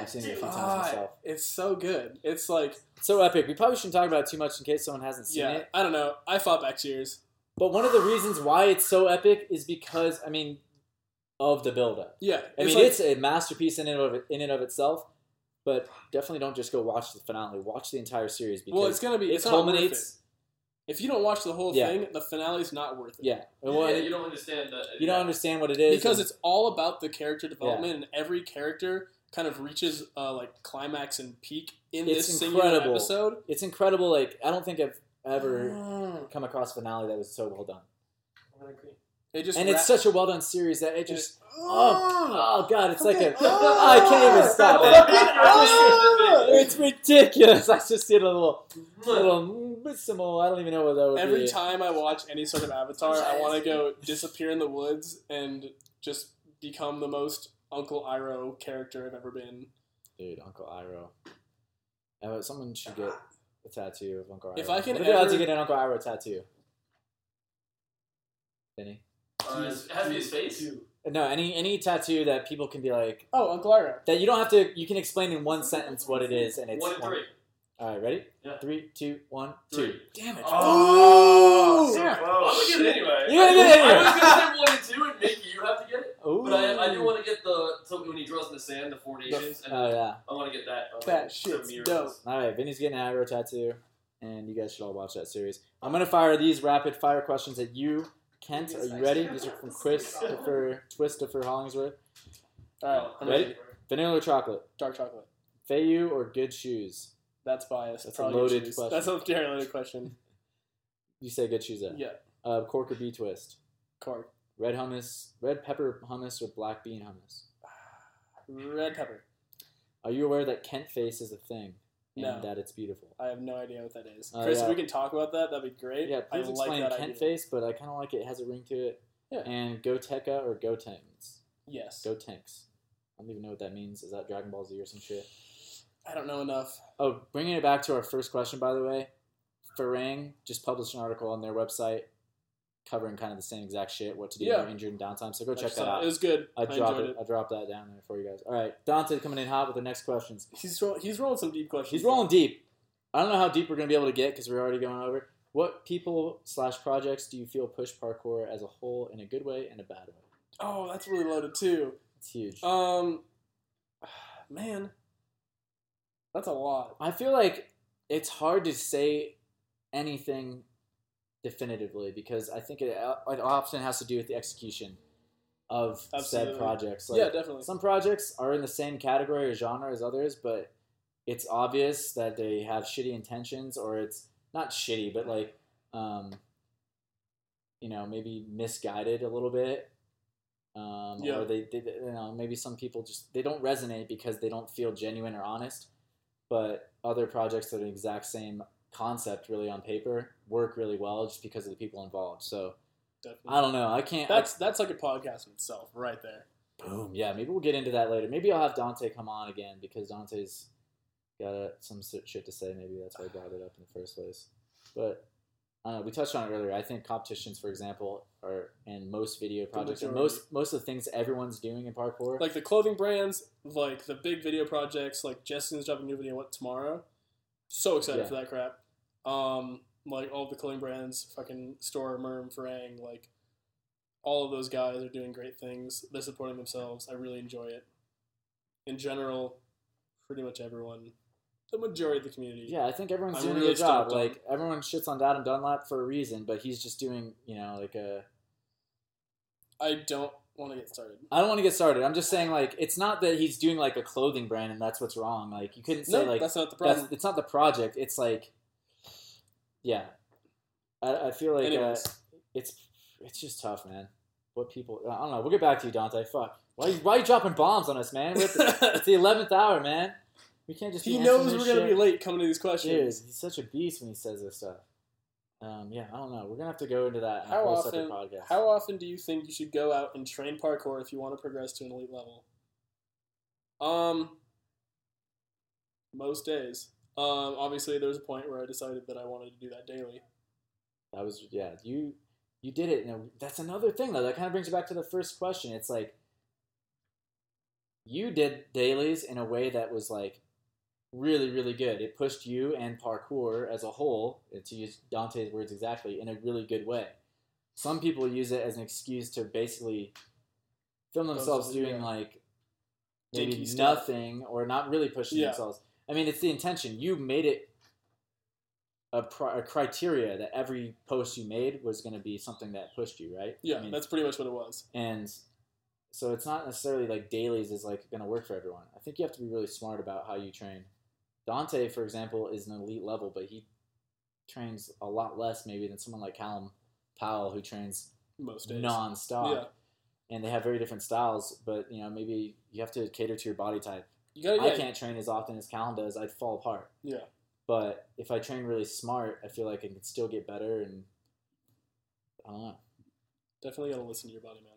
I've seen it a few times myself. it's so good. It's like so epic. We probably shouldn't talk about it too much in case someone hasn't seen yeah, it. I don't know. I fought back tears. But one of the reasons why it's so epic is because I mean, of the build-up. Yeah. I it's mean, like, it's a masterpiece in and of in and of itself. But definitely don't just go watch the finale. Watch the entire series because well, it's gonna be. it It's not it. culminates. If you don't watch the whole Yeah. thing, the finale's not worth it. Yeah, Yeah, well, you don't understand that. you don't understand what it is because and- it's all about the character development, and every character kind of reaches uh, like climax and peak in It's this singular incredible. episode. it's incredible. Like I don't think I've ever Mm. come across a finale that was so well done, I agree. It just and wra- it's such a well done series that it just it- oh, oh god, it's like a Ah! I can't even stop it. Ah! It's ridiculous. I just did a little little missimo. I don't even know what that would Every be. time I watch any sort of Avatar, I want to go disappear in the woods and just become the most Uncle Iroh character I've ever been. Dude, Uncle Iroh. Uh, someone should get a tattoo of Uncle Iroh. If I can what are the odds ever- get an Uncle Iroh tattoo? Benny? Uh, it's- it has to be his face. No, any any tattoo that people can be like Oh, Uncle Iroh. that you don't have to. You can explain in one sentence what it is, and it's One and three. All right, ready? Yeah. Three, two, one, two. Three. Damn it! Oh, so Yeah. I'm gonna get it anyway. You're gonna get it I was gonna say one and two and make you have to get it. Ooh. But I, I do want to get the so when he draws in the sand, the four nations, and Oh yeah. I want to get that. uh, That the shit's dope. All right, Vinny's getting an Iroh tattoo, and you guys should all watch that series. I'm gonna fire these rapid fire questions at you, Kent. Are you ready? These are from Chris for Twist for Hollingsworth. All right, Ready? ready. Vanilla or chocolate? Dark chocolate. Feiyue or good shoes? That's biased. That's a loaded question. That's a very loaded question. You say good shoes there. Yeah, Uh, cork or b-twist? cork. Red hummus, red pepper hummus, or black bean hummus? Red pepper. Are you aware that Kent face is a thing and No. that it's beautiful? I have no idea what that is. Oh, Chris, yeah. if we can talk about that, that'd be great. Yeah, I please like explain that Kent idea. face, but I kind of like it. It has a ring to it. Yeah. And Gotenka or Gotenks? Yes. Go Tanks. I don't even know what that means. Is that Dragon Ball Z or some shit? I don't know enough. Oh, bringing it back to our first question, by the way, Farang just published an article on their website covering kind of the same exact shit, what to do Yeah. when you're injured and downtime. So go check that out. It was good. I I, dropped it. it. I dropped that down there for you guys. All right, Dante coming in hot with the next questions. He's roll, he's rolling some deep questions. He's rolling deep. I don't know how deep we're gonna be able to get because we're already going over. What people slash projects do you feel push parkour as a whole in a good way and a bad way? Oh, that's really loaded too. It's huge. Um, man, that's a lot. I feel like it's hard to say anything definitively because I think it, it often has to do with the execution of Absolutely. said projects. Like, yeah, definitely. Some projects are in the same category or genre as others, but it's obvious that they have shitty intentions, or it's not shitty, but like, um, you know, maybe misguided a little bit. Um, Yeah. Or they, they, you know, maybe some people just they don't resonate because they don't feel genuine or honest. But other projects that are the exact same concept, really on paper, work really well just because of the people involved. So definitely. I don't know. I can't. That's that's like a podcast in itself, right there. Boom. Yeah, maybe we'll get into that later. Maybe I'll have Dante come on again because Dante's got uh, some shit to say. Maybe that's why I brought it up in the first place. But I. We touched on it earlier. I think competitions, for example, are in most video projects and most most of the things everyone's doing in parkour. Like the clothing brands, like the big video projects, like Justin's dropping a new video what tomorrow. So excited Yeah. for that crap. Um, like all the clothing brands, fucking Storror, Merm, Farang, like all of those guys are doing great things. They're supporting themselves. I really enjoy it. In general, pretty much everyone, the majority of the community. yeah, I think everyone's I'm doing a good job. Like everyone shits on Adam Dunlap for a reason, but he's just doing you know like a. I don't want to get started. I don't want to get started. I'm just saying like it's not that he's doing like a clothing brand and that's what's wrong. Like you couldn't say No, like that's not the problem. it's not the project. It's like, yeah, I, I feel like uh, it's it's just tough, man. What people I don't know. We'll get back to you, Dante. Fuck, why you, why you dropping bombs on us, man? The- it's the eleventh hour, man. We can't just. He knows we're gonna be late coming to these Dude, questions. he's such a beast when he says this stuff. Um, yeah, I don't know. We're gonna have to go into that in How often? podcast. How often do you think you should go out and train parkour if you want to progress to an elite level? Um, most days. Um, obviously, there was a point where I decided that I wanted to do that daily. That was yeah. You you did it. And that's another thing though. That kind of brings you back to the first question. It's like you did dailies in a way that was like really really good. It pushed you and parkour as a whole, to use Dante's words exactly, in a really good way. Some people use it as an excuse to basically film themselves doing yeah. like maybe Dinky stuff. nothing or not really pushing Yeah. themselves. I mean, it's the intention. You made it a, pri- a criteria that every post you made was going to be something that pushed you, right? Yeah, I mean, that's pretty much what it was. and so it's not necessarily like dailies is like going to work for everyone. I think you have to be really smart about how you train. Dante, for example, is an elite level, but he trains a lot less maybe than someone like Callum Powell who trains Most days. non-stop. Yeah. And they have very different styles, but you know maybe you have to cater to your body type. Gotta. I Yeah, can't train as often as Callum does. I'd fall apart. Yeah. But if I train really smart, I feel like I can still get better. And I don't know. Definitely gotta listen to your body, man.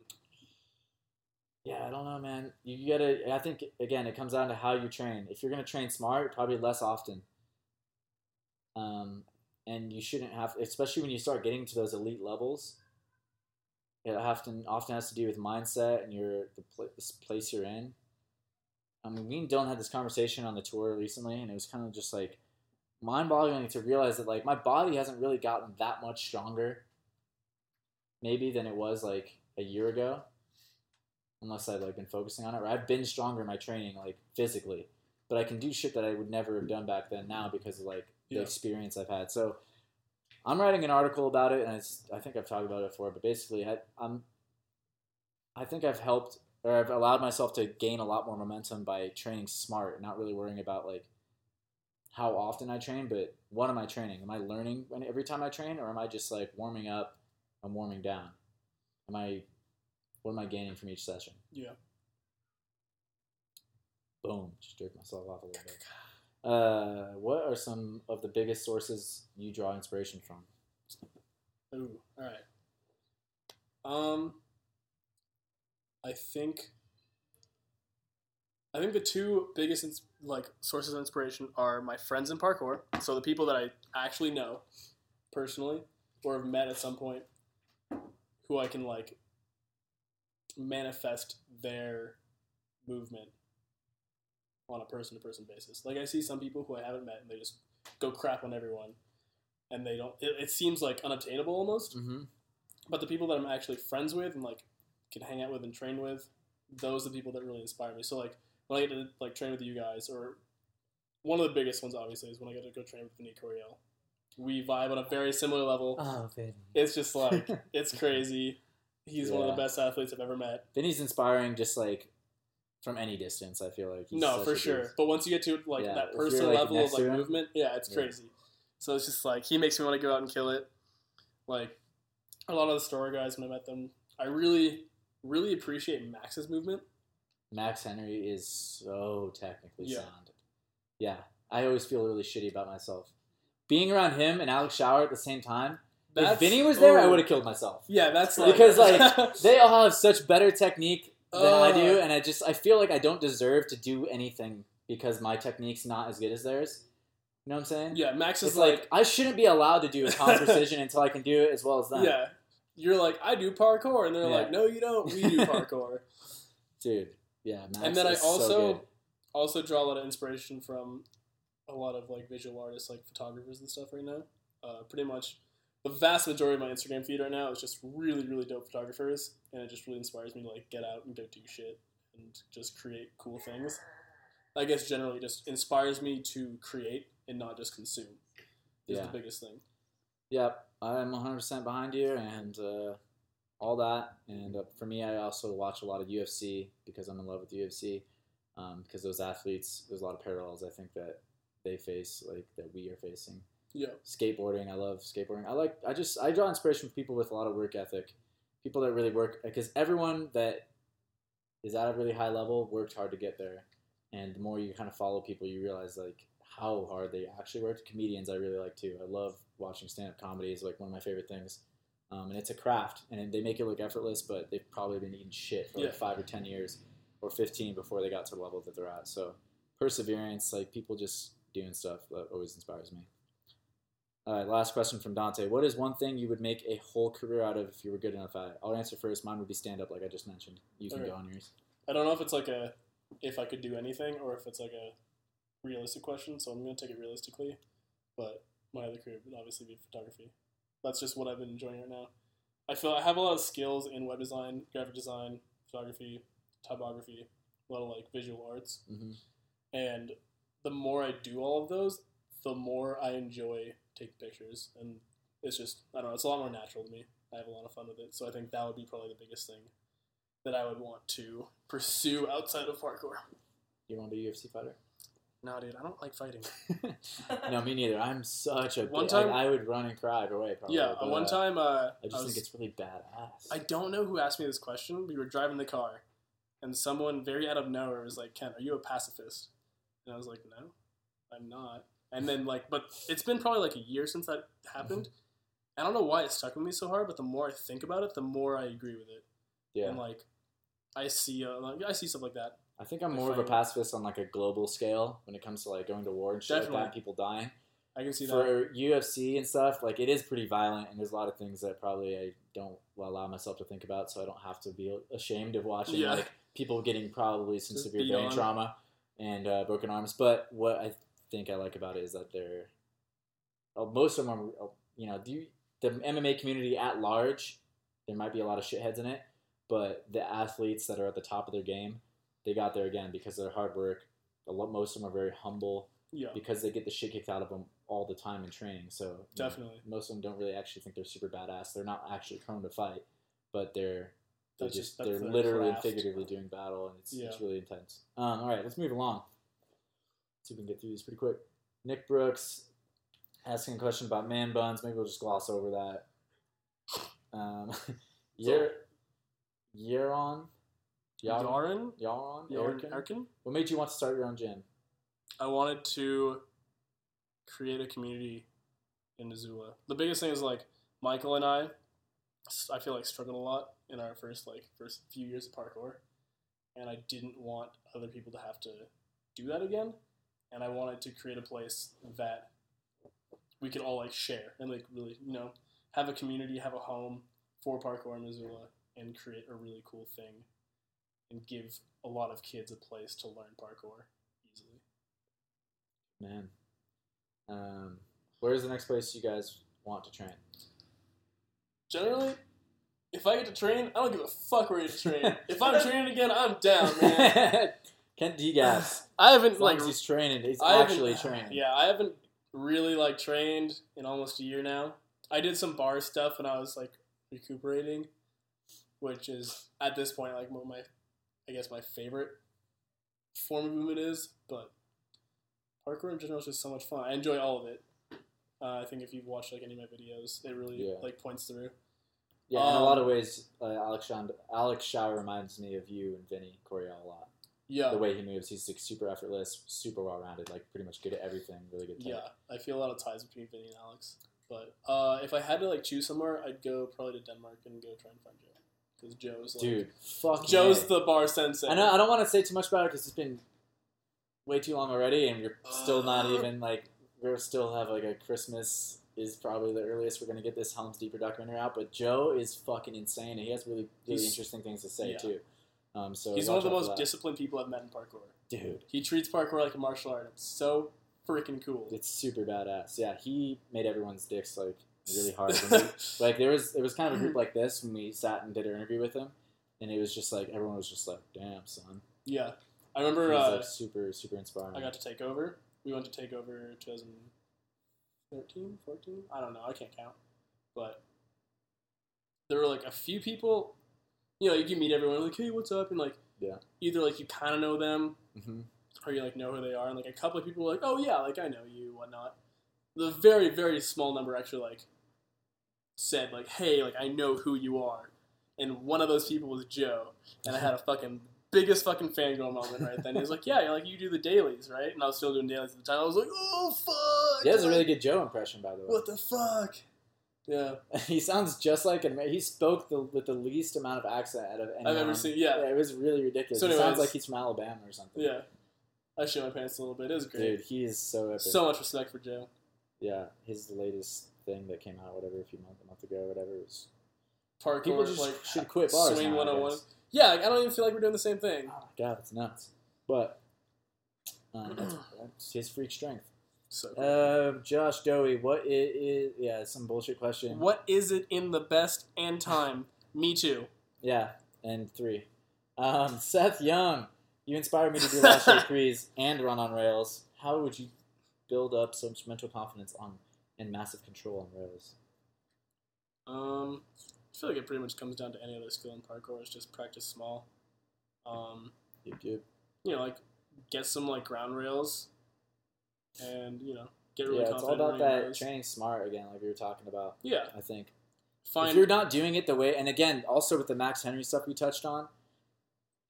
Yeah, I don't know, man. You, you gotta. I think again, it comes down to how you train. If you're gonna train smart, probably less often. Um, and you shouldn't have, especially when you start getting to those elite levels. It often often has to do with mindset and your the, pl- the place you're in. I mean, me and Dylan had this conversation on the tour recently, and it was kind of just like mind-boggling to realize that like my body hasn't really gotten that much stronger, maybe than it was like a year ago unless I've like been focusing on it. Or I've been stronger in my training, like physically, but I can do shit that I would never have done back then now because of like the Yeah. experience I've had. So I'm writing an article about it, and it's, I think I've talked about it before. But basically, I, I'm I think I've helped or I've allowed myself to gain a lot more momentum by training smart, not really worrying about like how often I train, but what am I training? Am I learning when every time I train, or am I just like warming up and warming down? Am I what am I gaining from each session? Yeah. Boom, just jerked myself off a little bit. Uh, what are some of the biggest sources you draw inspiration from? Ooh, all right. Um, I think. I think the two biggest ins- like sources of inspiration are my friends in parkour. So the people that I actually know personally or have met at some point, who I can like manifest their movement on a person to person basis. Like I see some people who I haven't met and they just go crap on everyone, and they don't. It, it seems like unobtainable almost. Mm-hmm. But the people that I'm actually friends with and like can hang out with and train with, those are the people that really inspire me. So like when I get to like train with you guys, or one of the biggest ones obviously is when I get to go train with Vinny Coriel. We vibe on a very similar level. Oh, Vinny. It's just like it's crazy. He's one of the best athletes I've ever met. Vinny's inspiring just like from any distance. I feel like he's no, for sure. beast. But once you get to like Yeah, that personal like, level of like movement, yeah, it's Yeah. crazy. So it's just like he makes me want to go out and kill it. Like a lot of the Storror guys when I met them, I really, really appreciate Max's movement. Max Henry is so technically Yeah. sound. Yeah, I always feel really shitty about myself. Being around him and Alex Shaw at the same time. if Vinny was there, I oh. would have killed myself. Yeah, that's like, Because like they all have such better technique than I do, Uh. and I just I feel like I don't deserve to do anything because my technique's not as good as theirs. You know what I'm saying? yeah, Max is It's like, I shouldn't be allowed to do a Kong precision until I can do it as well as them. yeah. You're like, I do parkour, and they're Yeah. like, No, you don't. We do parkour. dude. Yeah, Max and then I so also good. also draw a lot of inspiration from a lot of like visual artists, like photographers and stuff right now. Uh, pretty much the vast majority of my Instagram feed right now is just really, really dope photographers, and it just really inspires me to like get out and go do shit and just create cool things. I guess generally just inspires me to create and not just consume. Is Yeah. the biggest thing. Yep, I'm 100% behind you and uh, all that. And uh, for me, I also watch a lot of UFC because I'm in love with UFC. Um, because those athletes, there's a lot of parallels I think that they face, like that we are facing. Yeah. Skateboarding, I love skateboarding. I like, I just, I draw inspiration from people with a lot of work ethic, people that really work, because everyone that is at a really high level worked hard to get there. And the more you kind of follow people, you realize like how hard they actually worked. Comedians, I really like too. I love watching stand up comedy is like one of my favorite things. Um, and it's a craft, and they make it look effortless, but they've probably been eating shit for like five or ten years, or fifteen before they got to the level that they're at. So perseverance, like people just doing stuff, that always inspires me. All right, last question from Dante. What is one thing you would make a whole career out of if you were good enough at it? I'll answer first. Mine would be stand up, like I just mentioned. You can Okay. go on yours. I don't know if it's like a if I could do anything or if it's like a realistic question, so I'm gonna take it realistically. But my other career would obviously be photography. That's just what I've been enjoying right now. I feel I have a lot of skills in web design, graphic design, photography, typography, a lot of like visual arts. hmm And the more I do all of those, the more I enjoy taking pictures. And it's just, I don't know, it's a lot more natural to me. I have a lot of fun with it. So I think that would be probably the biggest thing that I would want to pursue outside of parkour. You want to be a UFC fighter? No, dude, I don't like fighting. no, me neither. I'm such a One big- time- I, I would run and cry either way. Probably, yeah, but, uh, one uh, time, uh, I just was- think it's really badass. I don't know who asked me this question. We were driving the car, and someone very out of nowhere was like, "Ken, are you a pacifist?" And I was like, "No, I'm not." And then like, but it's been probably like a year since that happened. I don't know why it stuck with me so hard, but the more I think about it, the more I agree with it. yeah, And like, I see, uh, like, I see stuff like that. I think I'm more of a pacifist on like a global scale when it comes to like going to war and shit like that, and people dying. I can see that. For UFC and stuff, like it is pretty violent, and there's a lot of things that probably I don't allow myself to think about, so I don't have to be ashamed of watching Yeah. like people getting probably some Just severe brain trauma and uh, broken arms. But what I think I like about it is that they're uh, most of them are, uh, you know, do you, the MMA community at large, there might be a lot of shitheads in it, but the athletes that are at the top of their game, they got there again because of their hard work. Lot, most of them are very humble yeah, because they get the shit kicked out of them all the time in training. So you know, Definitely. most of them don't really actually think they're super badass. They're not actually prone to fight, but they're They're That's just they're literally and figuratively doing battle, and it's, it's really intense. Um, all right, let's move along. See if we can get through these pretty quick. Nick Brooks asking a question about man buns. Maybe we'll just gloss over that. Um, Yer, Yeron, Yaron, Yaren? Yaron, Yaren? Erkin? What made you want to start your own gym? I wanted to create a community in Missoula. The biggest thing is like Michael and I. I feel like struggled a lot in our first like first few years of parkour, and I didn't want other people to have to do that again. And I wanted to create a place that we could all like share and like really you know have a community, have a home for parkour in Missoula, and create a really cool thing, and give a lot of kids a place to learn parkour easily. Man, um, where's the next place you guys want to train? Generally, if I get to train, I don't give a fuck where you train. if I'm training again, I'm down, man. Kent Degas. I haven't As long like as he's training, he's I actually training. Yeah, I haven't really like trained in almost a year now. I did some bar stuff when I was like recuperating, which is at this point like what my, I guess my favorite form of movement is. But parkour in general is just so much fun. I enjoy all of it. Uh, I think if you've watched like any of my videos, it really Yeah. like points through. Yeah, in a lot of Um, ways, uh, Alex Shaw, Alex Shaw reminds me of you and Vinny Coriel a lot. Yeah, The way he moves, he's like super effortless, super well rounded, like pretty much good at everything, really good. Tech. Yeah, I feel a lot of ties between Vinny and Alex. But uh, if I had to like choose somewhere, I'd go probably to Denmark and go try and find Joe because Joe's like dude, fuck. Joe's yeah. the bar sensei. I know. I don't want to say too much about it because it's been way too long already, and we're still not Uh. even like we're still have like a Christmas is probably the earliest we're gonna get this Helms Deeper documentary out. But Joe is fucking insane, and he has really really interesting things to say yeah. too. Um, so He's one of the most disciplined people I've met in parkour. dude. He treats parkour like a martial art. It's so freaking cool. It's super badass. Yeah, he made everyone's dicks like really hard. We, like there was it was kind of a group like this when we sat and did our interview with him, and it was just like everyone was just like, "Damn, son." yeah, I remember He's uh, like super super inspiring. I got to take over. We went to take over 2013, 14. I don't know. I can't count. But there were like a few people. You know, you can meet everyone like, "Hey, what's up?" And like, Yeah. either like you kind of know them hmm or you like know who they are, and like a couple of people were like, "Oh yeah, like I know you, whatnot." The very very small number actually like said like, "Hey, like I know who you are," and one of those people was Joe, and I had a fucking biggest fucking fangirl moment right then. He was like, "Yeah, like you do the dailies, right?" And I was still doing dailies at the time. I was like, "Oh fuck!" He has a really good Joe impression, by the way. What the fuck? Yeah, he sounds just like an. He spoke the, with the least amount of accent out of anyone. I've ever seen. Yeah, Yeah, it was really ridiculous. So he sounds like he's from Alabama or something. yeah. I shit my pants a little bit. It was great. Dude, he is so epic. so much respect for Joe. yeah, his latest thing that came out, whatever, a few months, a month ago, whatever. Was, Parkour, people just like should quit bars swing now, I 101. guess. Yeah, I don't even feel like we're doing the same thing. Oh my god, it's nuts. But um, that's, that's his freak strength. So cool. Uh, Josh Dowie, what is, yeah, some bullshit question. What is it in the best and time? Me too. Yeah, and three. Um, Seth Young, you inspired me to do last year crease and run on rails. How would you build up so much mental confidence on and massive control on rails? Um, I feel like it pretty much comes down to any other skill in parkour. It's just practice small. Um, You do. you know, like get some like ground rails, and you know, get really yeah, it's all about that training smart again, like we were talking about. Yeah, I think if you're not doing it the way, and again, also with the Max Henry stuff we touched on,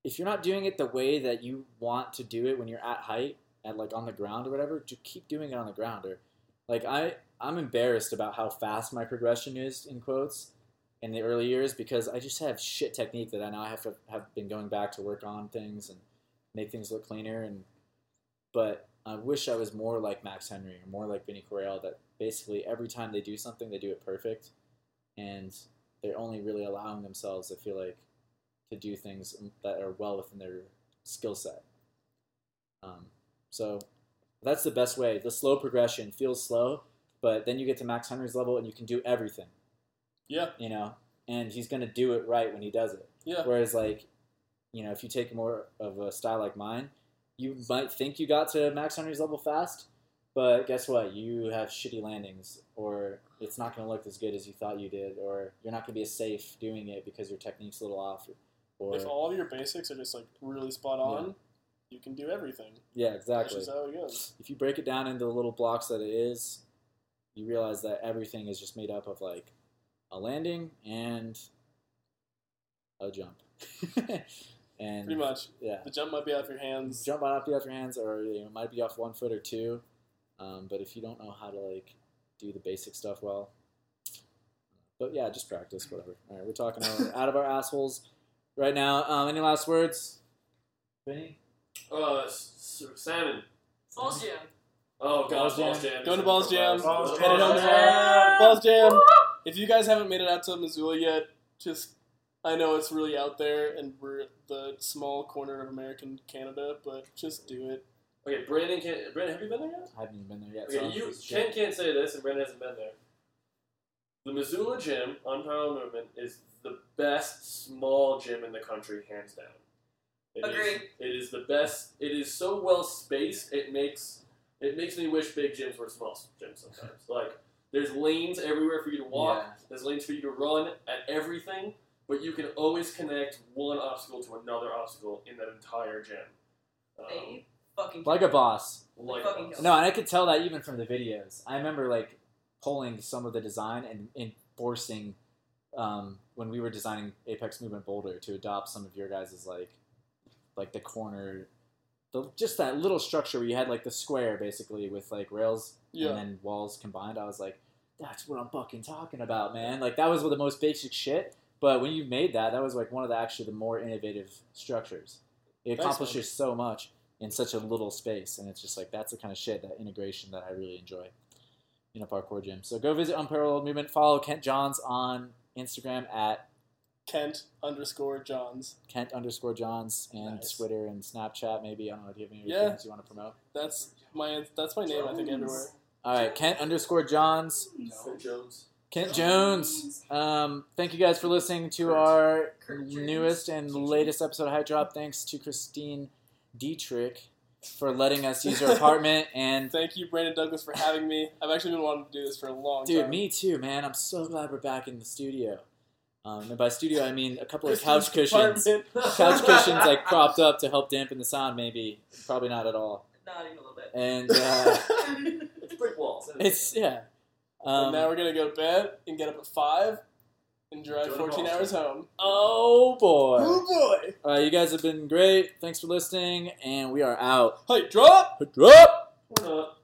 if you're not doing it the way that you want to do it when you're at height, at like on the ground or whatever, just keep doing it on the ground. Or like I, I'm embarrassed about how fast my progression is in quotes in the early years because I just have shit technique that I now have to have been going back to work on things and make things look cleaner. And but I wish I was more like Max Henry or more like Vinny Coriel that basically every time they do something they do it perfect and they're only really allowing themselves, I feel like, to do things that are well within their skill set. Um, so that's the best way. The slow progression feels slow, but then you get to Max Henry's level and you can do everything, yeah, you know, and he's going to do it right when he does it. yeah, Whereas, like, you know, if you take more of a style like mine, you might think you got to Max Henry's level fast, but guess what? You have shitty landings, or it's not going to look as good as you thought you did, or you're not going to be as safe doing it because your technique's a little off. Or If all of your basics are just like really spot on, you can do everything. yeah, That's exactly. just how it goes. If you break it down into the little blocks that it is, you realize that everything is just made up of like a landing and a jump. and Pretty much. yeah, The jump might be off your hands. jump might not be off your hands, or you know, it might be off one foot or two. Um, but if you don't know how to like do the basic stuff well, but yeah, just practice, whatever. All right, we're talking out- out of our assholes right now. Um, any last words, Vinny? Uh, s- s- salmon. Balls jam. Oh, Balls God, balls Jam. jam. Going to Balls Jam. Balls Head it home Jam. Balls Jam. If you guys haven't made it out to Missoula yet, just I know it's really out there, and we're the small corner of American Canada, but just do it. Okay, Brandon can't. Brandon, have you been there yet? I haven't even been there yet. so Okay, I'm you a piece. Ken can't say this, and Brandon hasn't been there. The Missoula Gym, Unparalleled Movement, is the best small gym in the country, hands down. It is- Agree. it is the best. It is so well spaced. It makes it makes me wish big gyms were small gyms sometimes. like there's lanes everywhere for you to walk. Yeah. There's lanes for you to run at everything, but you can always connect one obstacle to another obstacle in that entire gym. Um, They fucking like a boss. like fucking kill. No, and I could tell that even from the videos. I remember like pulling some of the design and enforcing um, when we were designing Apex Movement Boulder to adopt some of your guys' like like the corner, the, just that little structure where you had like the square basically with like rails Yeah. and then walls combined. I was like, that's what I'm fucking talking about, man. Like that was the most basic shit. But when you made that, that was like one of the actually the more innovative structures. It Thanks, accomplishes so much in such a little space, and it's just like that's the kind of shit that integration that I really enjoy in a parkour gym. So go visit Unparalleled Movement. Follow Kent Johns on Instagram at Kent underscore Johns. Kent underscore Johns and Nice. Twitter and Snapchat. Maybe I don't know. Do you have any other Yeah. things you want to promote? That's my that's my name. I think everywhere. All right, Kent underscore Johns. Phil Jones. Kent Jones. Um, thank you guys for listening to our Kurt newest and latest episode of High Drop. Thanks to Christine Dietrich for letting us use her apartment. And Thank you, Brandon Douglas, for having me. I've actually been wanting to do this for a long dude, time. Dude, me too, man. I'm so glad we're back in the studio. Um, and by studio, I mean a couple of couch cushions. Couch cushions like propped up to help dampen the sound. Maybe, probably not at all. Not even a little bit. And uh, It's brick walls. it's yeah. and Um, now we're gonna go to bed and get up at five and drive 14 hours home. oh boy. Oh boy! All right, you guys have been great. Thanks for listening, and we are out. Hey, drop. Drop. We're not.